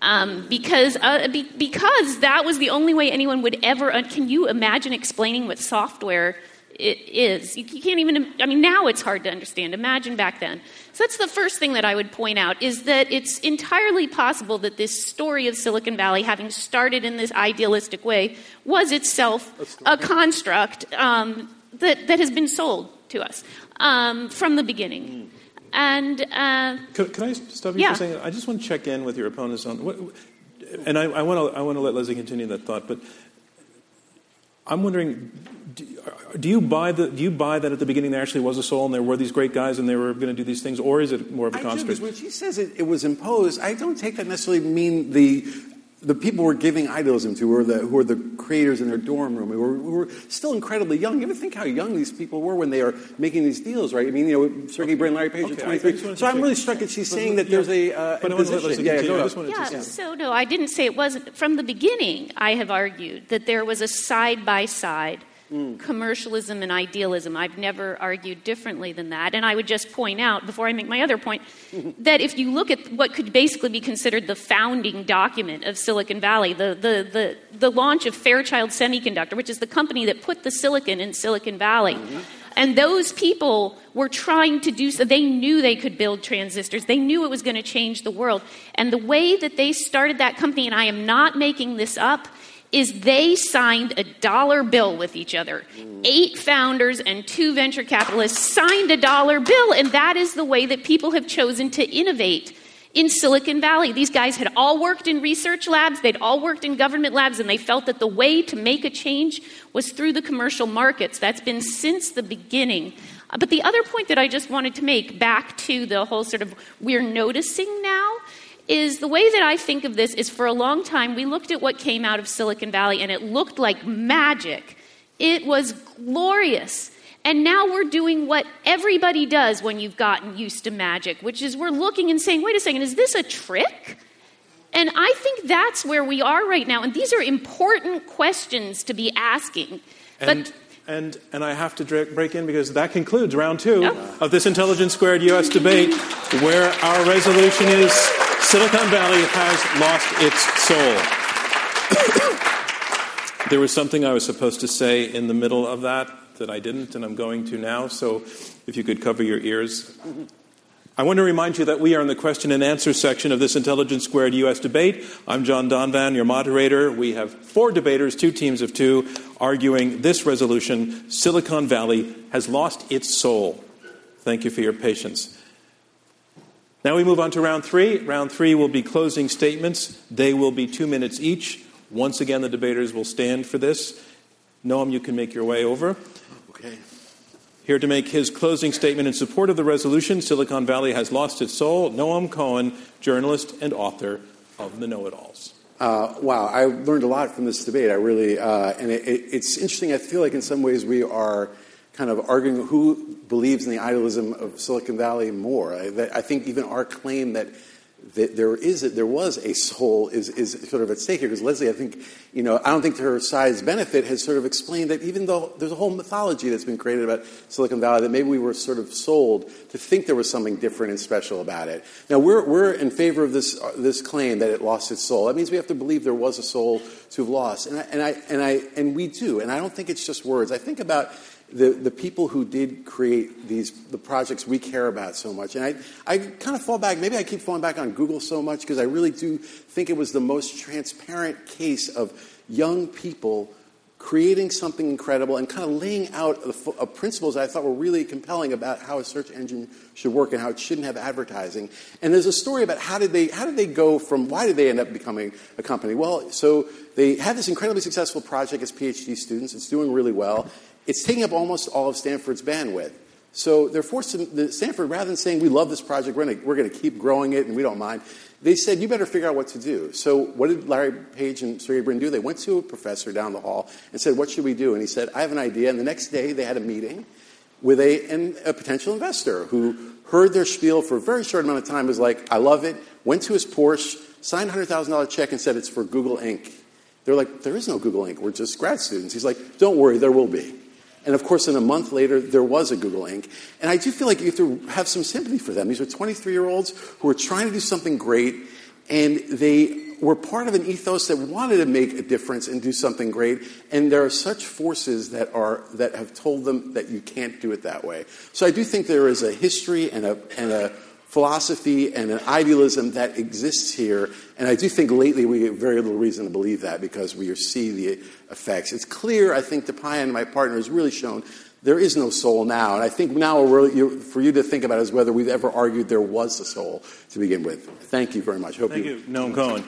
Um, because, uh, be, because that was the only way anyone would ever. Uh, can you imagine explaining what software it is? You, you can't even. I mean, now it's hard to understand. Imagine back then. So that's the first thing that I would point out is that it's entirely possible that this story of Silicon Valley, having started in this idealistic way, was itself a construct um, that that has been sold to us um, from the beginning. And uh, Can, can I stop you Yeah. for a second? I just want to check in with your opponents on what, and I, I want to I want to let Leslie continue that thought, but I'm wondering, do, do you buy the do you buy that at the beginning there actually was a soul and there were these great guys and they were going to do these things, or is it more of a do, because construct? when she says it, it was imposed, I don't take that necessarily mean the the people we're giving idealism to, who are the, who are the creators in their dorm room, who are, who are still incredibly young. You ever think how young these people were when they are making these deals, right? I mean, you know, Sergey okay. Brin, Larry Page okay. 23. So I'm really struck that she's saying that there's a uh, but imposition. Yeah, yeah, go yeah, so no, I didn't say it wasn't. From the beginning, I have argued that there was a side-by-side Mm. commercialism and idealism. I've never argued differently than that. And I would just point out, before I make my other point, that if you look at what could basically be considered the founding document of Silicon Valley, the, the, the, the launch of Fairchild Semiconductor, which is the company that put the silicon in Silicon Valley. Mm-hmm. And those people were trying to do so. They knew they could build transistors. They knew it was going to change the world. And the way that they started that company, and I am not making this up, is they signed a dollar bill with each other. Eight founders and two venture capitalists signed a dollar bill, and that is the way that people have chosen to innovate in Silicon Valley. These guys had all worked in research labs, they'd all worked in government labs, and they felt that the way to make a change was through the commercial markets. That's been since the beginning. Uh, but the other point that I just wanted to make back to the whole sort of we're noticing now is the way that I think of this is for a long time we looked at what came out of Silicon Valley and it looked like magic. It was glorious. And now we're doing what everybody does when you've gotten used to magic, which is we're looking and saying, wait a second, is this a trick? And I think that's where we are right now. And these are important questions to be asking. And, but, and, and I have to break in because that concludes round two of this Intelligence Squared US debate, where our resolution is Silicon Valley has lost its soul. there was something I was supposed to say in the middle of that that I didn't, and I'm going to now. So if you could cover your ears. I want to remind you that we are in the question and answer section of this Intelligence Squared U.S. debate. I'm John Donvan, your moderator. We have four debaters, two teams of two, arguing this resolution Silicon Valley has lost its soul. Thank you for your patience. Now we move on to round three. Round three will be closing statements. They will be two minutes each. Once again, the debaters will stand for this. Noam, you can make your way over. Here to make his closing statement in support of the resolution, Silicon Valley has lost its soul. Noam Cohen, journalist and author of The Know It Alls. Uh, wow, I learned a lot from this debate. I really, uh, and it, it, it's interesting. I feel like in some ways we are kind of arguing who believes in the idealism of Silicon Valley more. I, I think even our claim that, that there is a, there was a soul is, is sort of at stake here because Leslie, I think, you know, I don't think to her side's benefit has sort of explained that even though there's a whole mythology that's been created about Silicon Valley, that maybe we were sort of sold to think there was something different and special about it. Now we're we're in favor of this uh, this claim that it lost its soul. That means we have to believe there was a soul to have lost, and I, and I and I and we do. And I don't think it's just words. I think about the, the people who did create these the projects we care about so much. And I, I kind of fall back, maybe I keep falling back on Google so much because I really do think it was the most transparent case of young people creating something incredible and kind of laying out the uh, principles I thought were really compelling about how a search engine should work and how it shouldn't have advertising. And there's a story about how did they how did they go from why did they end up becoming a company? Well, so they had this incredibly successful project as PhD students. It's doing really well, it's taking up almost all of Stanford's bandwidth. So they're forced to, the Stanford, rather than saying, we love this project, we're going to keep growing it and we don't mind, they said, you better figure out what to do. So what did Larry Page and Sergey Brin do? They went to a professor down the hall and said, what should we do? And he said, I have an idea. And the next day they had a meeting with a, an, a potential investor who heard their spiel for a very short amount of time, was like, I love it, went to his Porsche, signed a $100,000 check and said, it's for Google Inc. They're like, there is no Google Inc. We're just grad students. He's like, don't worry, there will be. And of course, in a month later, there was a Google Inc. And I do feel like you have to have some sympathy for them. These are 23 year olds who are trying to do something great, and they were part of an ethos that wanted to make a difference and do something great. And there are such forces that are that have told them that you can't do it that way. So I do think there is a history and a and a philosophy and an idealism that exists here. And I do think lately we have very little reason to believe that because we see the effects. It's clear, I think, Dipayan and my partner has really shown there is no soul now. And I think now for you to think about is whether we've ever argued there was a soul to begin with. Thank you very much. Hope Thank you. you. Noam Cohen.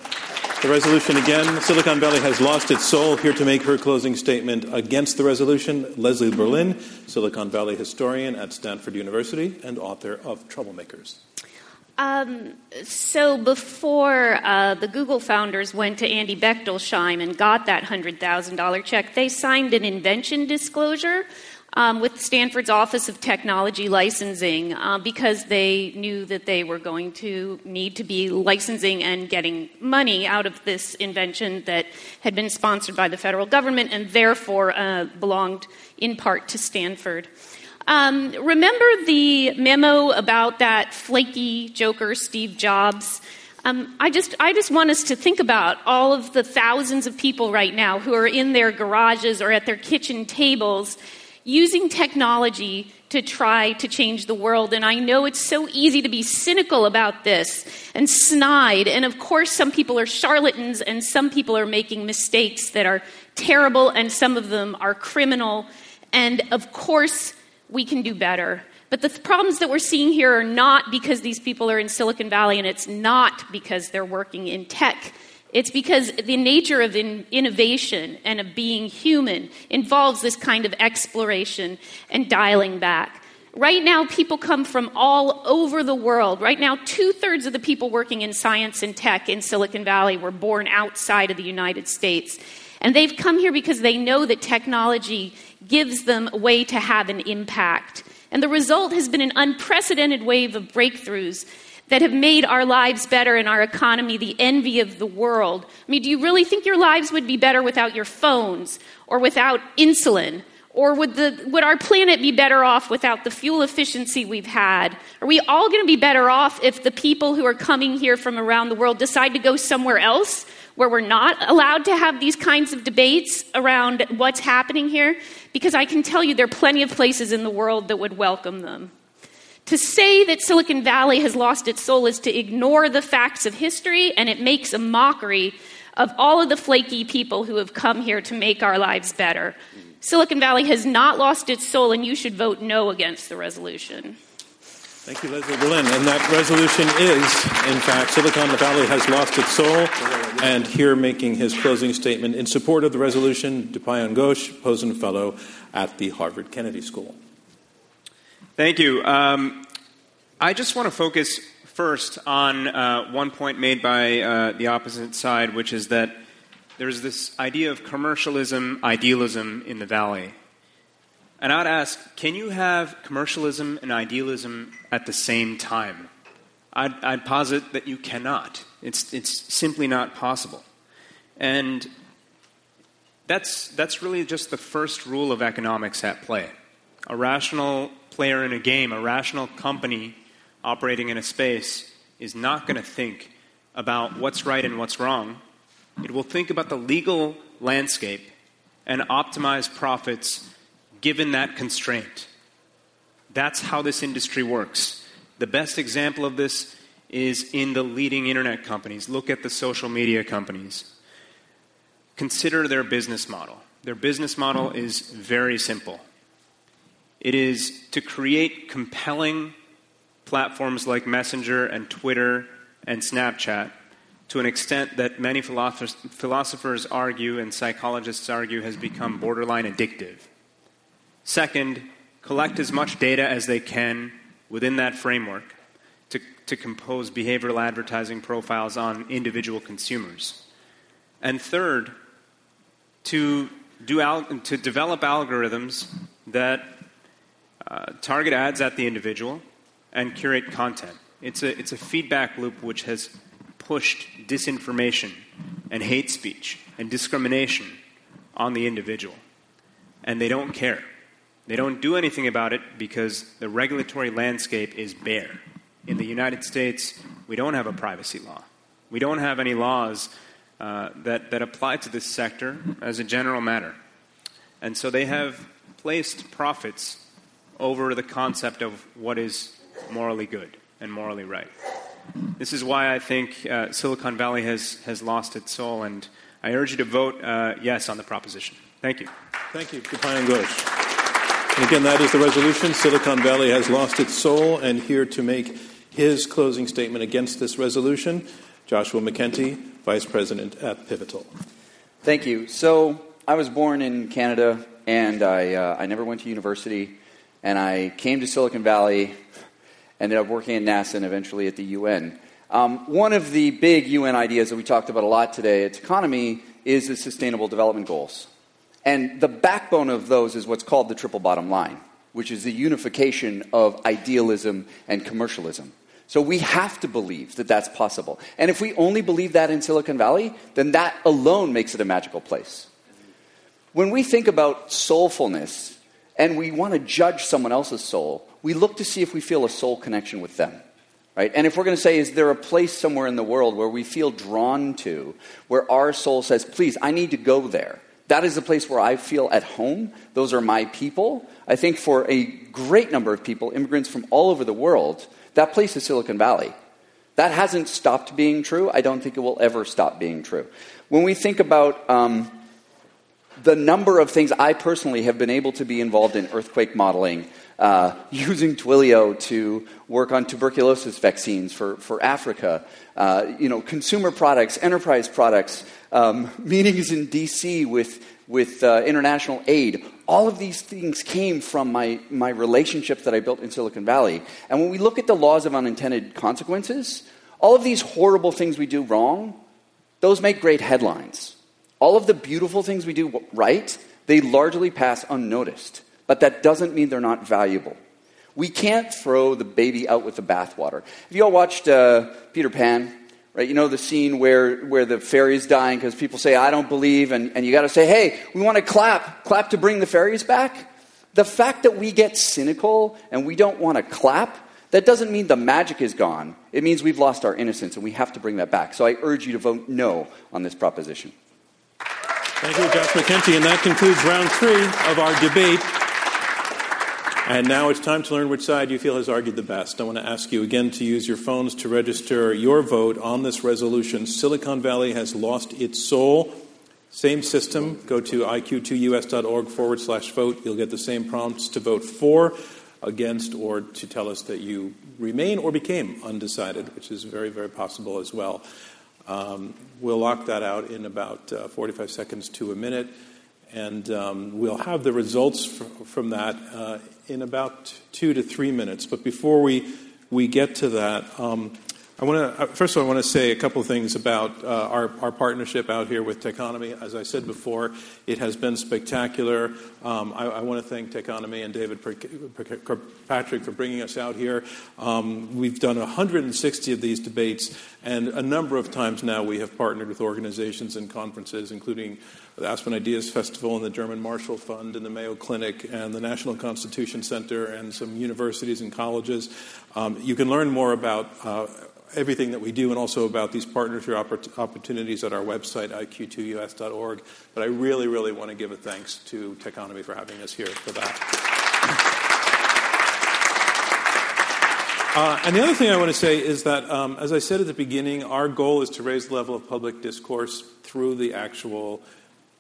The resolution again Silicon Valley has lost its soul. Here to make her closing statement against the resolution, Leslie Berlin, Silicon Valley historian at Stanford University and author of Troublemakers. Um, so before uh, the Google founders went to Andy Bechtolsheim and got that $100,000 check, they signed an invention disclosure um, with Stanford's Office of Technology Licensing uh, because they knew that they were going to need to be licensing and getting money out of this invention that had been sponsored by the federal government and therefore uh, belonged in part to Stanford. Um, remember the memo about that flaky joker, Steve Jobs? Um, I just, I just want us to think about all of the thousands of people right now who are in their garages or at their kitchen tables using technology to try to change the world. And I know it's so easy to be cynical about this and snide. And of course, some people are charlatans and some people are making mistakes that are terrible and some of them are criminal. And of course, we can do better. But the th- problems that we're seeing here are not because these people are in Silicon Valley and it's not because they're working in tech. It's because the nature of in- innovation and of being human involves this kind of exploration and dialing back. Right now, people come from all over the world. Right now, two thirds of the people working in science and tech in Silicon Valley were born outside of the United States. And they've come here because they know that technology gives them a way to have an impact. And the result has been an unprecedented wave of breakthroughs that have made our lives better and our economy the envy of the world. I mean, do you really think your lives would be better without your phones or without insulin? Or would, the, would our planet be better off without the fuel efficiency we've had? Are we all going to be better off if the people who are coming here from around the world decide to go somewhere else where we're not allowed to have these kinds of debates around what's happening here, because I can tell you there are plenty of places in the world that would welcome them. To say that Silicon Valley has lost its soul is to ignore the facts of history, and it makes a mockery of all of the flaky people who have come here to make our lives better. Silicon Valley has not lost its soul, and you should vote no against the resolution. Thank you, Leslie Berlin. And that resolution is, in fact, Silicon Valley has lost its soul. And here making his closing statement in support of the resolution, Dipayan Ghosh, Pozen Fellow at the Harvard Kennedy School. Thank you. Um, I just want to focus first on uh, one point made by uh, the opposite side, which is that there's this idea of commercialism, idealism in the Valley. And I'd ask can you have commercialism and idealism at the same time? I'd, I'd posit that you cannot. It's, it's simply not possible. And that's, that's really just the first rule of economics at play. A rational player in a game, a rational company operating in a space, is not going to think about what's right and what's wrong. It will think about the legal landscape and optimize profits given that constraint. That's how this industry works. The best example of this is in the leading internet companies. Look at the social media companies. Consider their business model. Their business model is very simple it is to create compelling platforms like Messenger and Twitter and Snapchat to an extent that many philosophers argue and psychologists argue has become borderline addictive. Second, collect as much data as they can within that framework to, to compose behavioral advertising profiles on individual consumers. And third, to, do al- to develop algorithms that uh, target ads at the individual and curate content. It's a, it's a feedback loop which has pushed disinformation and hate speech and discrimination on the individual. And they don't care. They don't do anything about it because the regulatory landscape is bare. In the United States, we don't have a privacy law. We don't have any laws uh, that, that apply to this sector as a general matter. And so they have placed profits over the concept of what is morally good and morally right. This is why I think uh, Silicon Valley has, has lost its soul, and I urge you to vote uh, yes on the proposition. Thank you. Thank you, Dipayan Ghosh. And again, that is the resolution. Silicon Valley has lost its soul, and here to make his closing statement against this resolution, Joshua McKenty, Vice President at Pivotal. Thank you. So, I was born in Canada, and I, uh, I never went to university, and I came to Silicon Valley, ended up working at NASA and eventually at the UN. Um, one of the big UN ideas that we talked about a lot today at Techonomy is the Sustainable Development Goals. And the backbone of those is what's called the triple bottom line, which is the unification of idealism and commercialism. So we have to believe that that's possible. And if we only believe that in Silicon Valley, then that alone makes it a magical place. When we think about soulfulness and we want to judge someone else's soul, we look to see if we feel a soul connection with them. Right? And if we're going to say, is there a place somewhere in the world where we feel drawn to, where our soul says, please, I need to go there? That is the place where I feel at home. Those are my people. I think for a great number of people, immigrants from all over the world, that place is Silicon Valley. That hasn't stopped being true. I don't think it will ever stop being true. When we think about um, the number of things I personally have been able to be involved in earthquake modeling, uh, using Twilio to work on tuberculosis vaccines for, for Africa, uh, you know, consumer products, enterprise products, um, meetings in DC with, with uh, international aid. All of these things came from my, my relationships that I built in Silicon Valley. And when we look at the laws of unintended consequences, all of these horrible things we do wrong, those make great headlines. All of the beautiful things we do right, they largely pass unnoticed. But that doesn't mean they're not valuable. We can't throw the baby out with the bathwater. Have you all watched uh, Peter Pan? Right, you know the scene where, where the fairy's dying because people say, I don't believe, and, and you got to say, hey, we want to clap, clap to bring the fairies back. The fact that we get cynical and we don't want to clap, that doesn't mean the magic is gone. It means we've lost our innocence and we have to bring that back. So I urge you to vote no on this proposition. Thank you, Josh McKenty. And that concludes round three of our debate. And now it's time to learn which side you feel has argued the best. I want to ask you again to use your phones to register your vote on this resolution. Silicon Valley has lost its soul. Same system. Go to iq2us.org forward slash vote. You'll get the same prompts to vote for, against, or to tell us that you remain or became undecided, which is very, very possible as well. Um, we'll lock that out in about uh, 45 seconds to a minute and um, we'll have the results from that uh, in about two to three minutes. But before we, we get to that, um, I want to uh, first of all I want to say a couple of things about uh, our, our partnership out here with Techonomy. As I said before, it has been spectacular. Um, I, I, want to thank Techonomy and David Patrick for bringing us out here. Um, we've done 160 of these debates, and a number of times now we have partnered with organizations and conferences, including the Aspen Ideas Festival and the German Marshall Fund and the Mayo Clinic and the National Constitution Center and some universities and colleges. Um, you can learn more about uh, everything that we do and also about these partnership opportunities at our website, iq2us.org. But I really, really want to give a thanks to Techonomy for having us here for that. Uh, and the other thing I want to say is that, um, as I said at the beginning, our goal is to raise the level of public discourse through the actual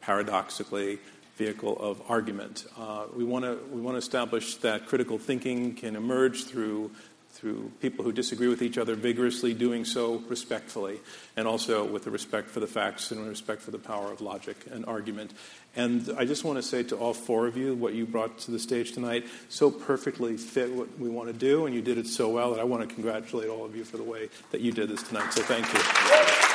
paradoxically, vehicle of argument. Uh, we want to we want to establish that critical thinking can emerge through through people who disagree with each other vigorously doing so respectfully, and also with a respect for the facts and respect for the power of logic and argument. And I just want to say to all four of you, what you brought to the stage tonight so perfectly fit what we want to do, and you did it so well that I want to congratulate all of you for the way that you did this tonight. So thank you.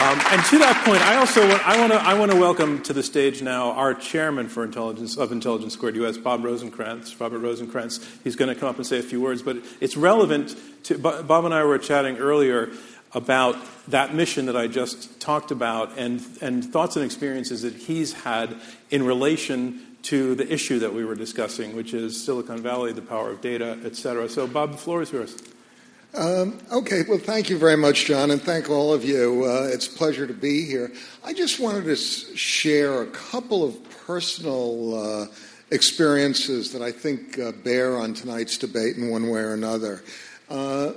Um, and to that point, I also want, I want to I want to welcome to the stage now our chairman for intelligence of Intelligence Squared US, Bob Rosenkranz, Robert Rosenkranz. He's going to come up and say a few words, but it's relevant to Bob and I were chatting earlier about that mission that I just talked about and and thoughts and experiences that he's had in relation to the issue that we were discussing, which is Silicon Valley, the power of data, et cetera. So, Bob, the floor is yours. Um, okay, well, thank you very much, John, and thank all of you. Uh, it's a pleasure to be here. I just wanted to share a couple of personal uh, experiences that I think uh, bear on tonight's debate in one way or another. Uh,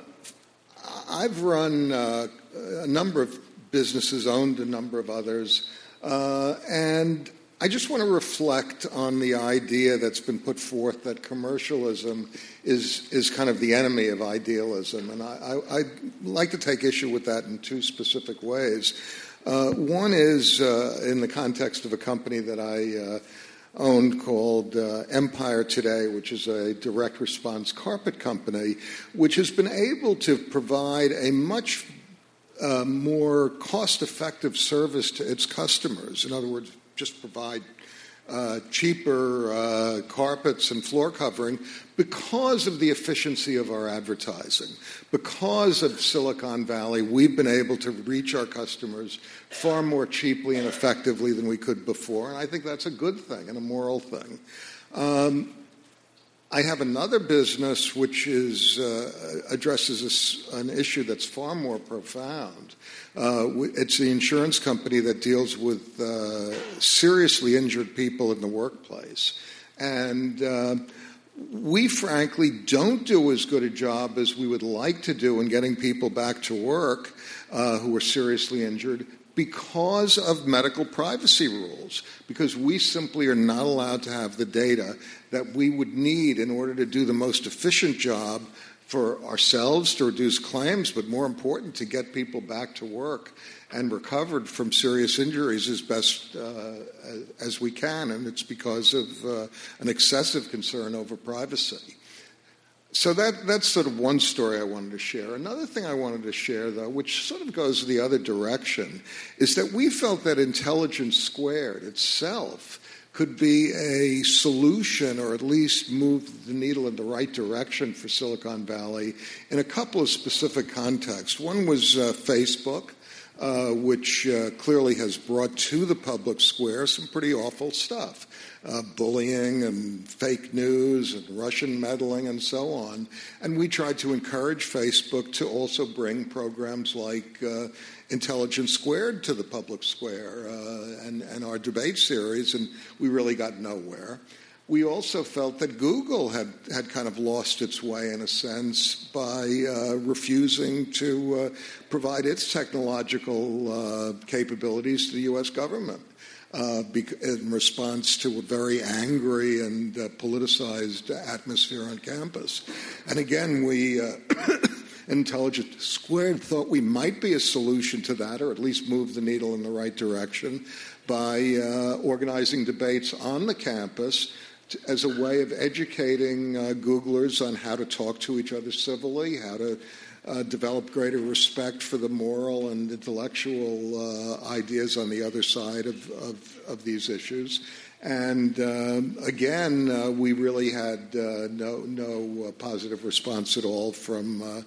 I've run uh, a number of businesses, owned a number of others, uh, and I just want to reflect on the idea that's been put forth that commercialism is, is kind of the enemy of idealism. And I, I, would like to take issue with that in two specific ways. Uh, one is uh, in the context of a company that I owned called uh, Empire Today, which is a direct response carpet company, which has been able to provide a much uh, more cost effective service to its customers. In other words, just provide uh, cheaper uh, carpets and floor covering because of the efficiency of our advertising. Because of Silicon Valley, we've been able to reach our customers far more cheaply and effectively than we could before, and I think that's a good thing and a moral thing. Um, I have another business which is, uh, addresses an issue that's far more profound. Uh, it's the insurance company that deals with uh, seriously injured people in the workplace. And uh, we frankly don't do as good a job as we would like to do in getting people back to work uh, who are seriously injured because of medical privacy rules, because we simply are not allowed to have the data that we would need in order to do the most efficient job for ourselves to reduce claims, but more important, to get people back to work and recovered from serious injuries as best uh, as we can. And it's because of uh, an excessive concern over privacy. So that, that's sort of one story I wanted to share. Another thing I wanted to share, though, which sort of goes the other direction, is that we felt that intelligence squared itself could be a solution or at least move the needle in the right direction for Silicon Valley in a couple of specific contexts. One was uh, Facebook. Uh, which uh, clearly has brought to the public square some pretty awful stuff uh, bullying and fake news and Russian meddling and so on. And we tried to encourage Facebook to also bring programs like uh, Intelligence Squared to the public square uh, and, and our debate series, and we really got nowhere. We also felt that Google had, had kind of lost its way in a sense by uh, refusing to uh, provide its technological uh, capabilities to the U.S. government uh, in response to a very angry and uh, politicized atmosphere on campus. And again, we, uh, Intelligence Squared, thought we might be a solution to that, or at least move the needle in the right direction, by uh, organizing debates on the campus to, as a way of educating uh, Googlers on how to talk to each other civilly, how to uh, develop greater respect for the moral and intellectual uh, ideas on the other side of, of, of these issues. And uh, again, uh, we really had uh, no, no uh, positive response at all from,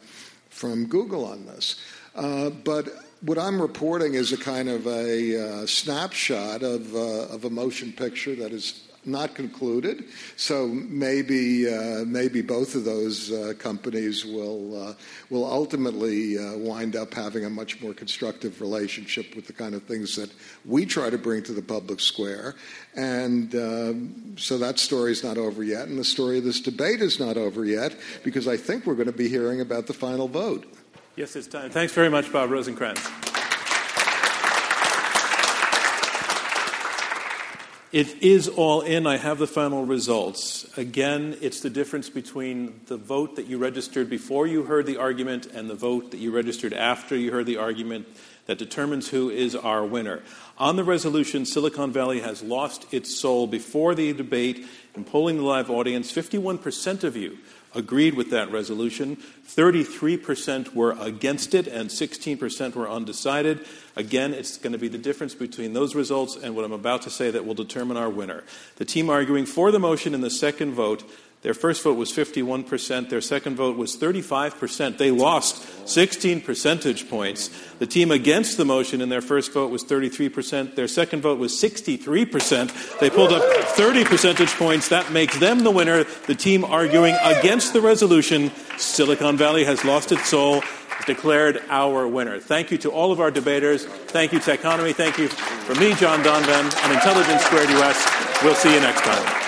from Google on this. Uh, but what I'm reporting is a kind of a uh, snapshot of, uh, of a motion picture that is not concluded. So maybe uh, maybe both of those uh, companies will uh, will ultimately uh, wind up having a much more constructive relationship with the kind of things that we try to bring to the public square. And um, so that story is not over yet, and the story of this debate is not over yet because I think we're going to be hearing about the final vote. Yes, it's time. Thanks very much, Bob Rosenkranz. It is all in. I have the final results. Again, it's the difference between the vote that you registered before you heard the argument and the vote that you registered after you heard the argument that determines who is our winner. On the resolution, Silicon Valley has lost its soul before the debate. In polling the live audience, 51% of you agreed with that resolution. 33% were against it, and 16% were undecided. Again, it's going to be the difference between those results and what I'm about to say that will determine our winner. The team arguing for the motion in the second vote their first vote was 51%. Their second vote was 35%. They lost 16 percentage points. The team against the motion in their first vote was 33%. Their second vote was 63%. They pulled up 30 percentage points. That makes them the winner. The team arguing against the resolution, Silicon Valley has lost its soul, declared our winner. Thank you to all of our debaters. Thank you, Techonomy. Thank you for me, John Donvan, on Intelligence Squared US. We'll see you next time.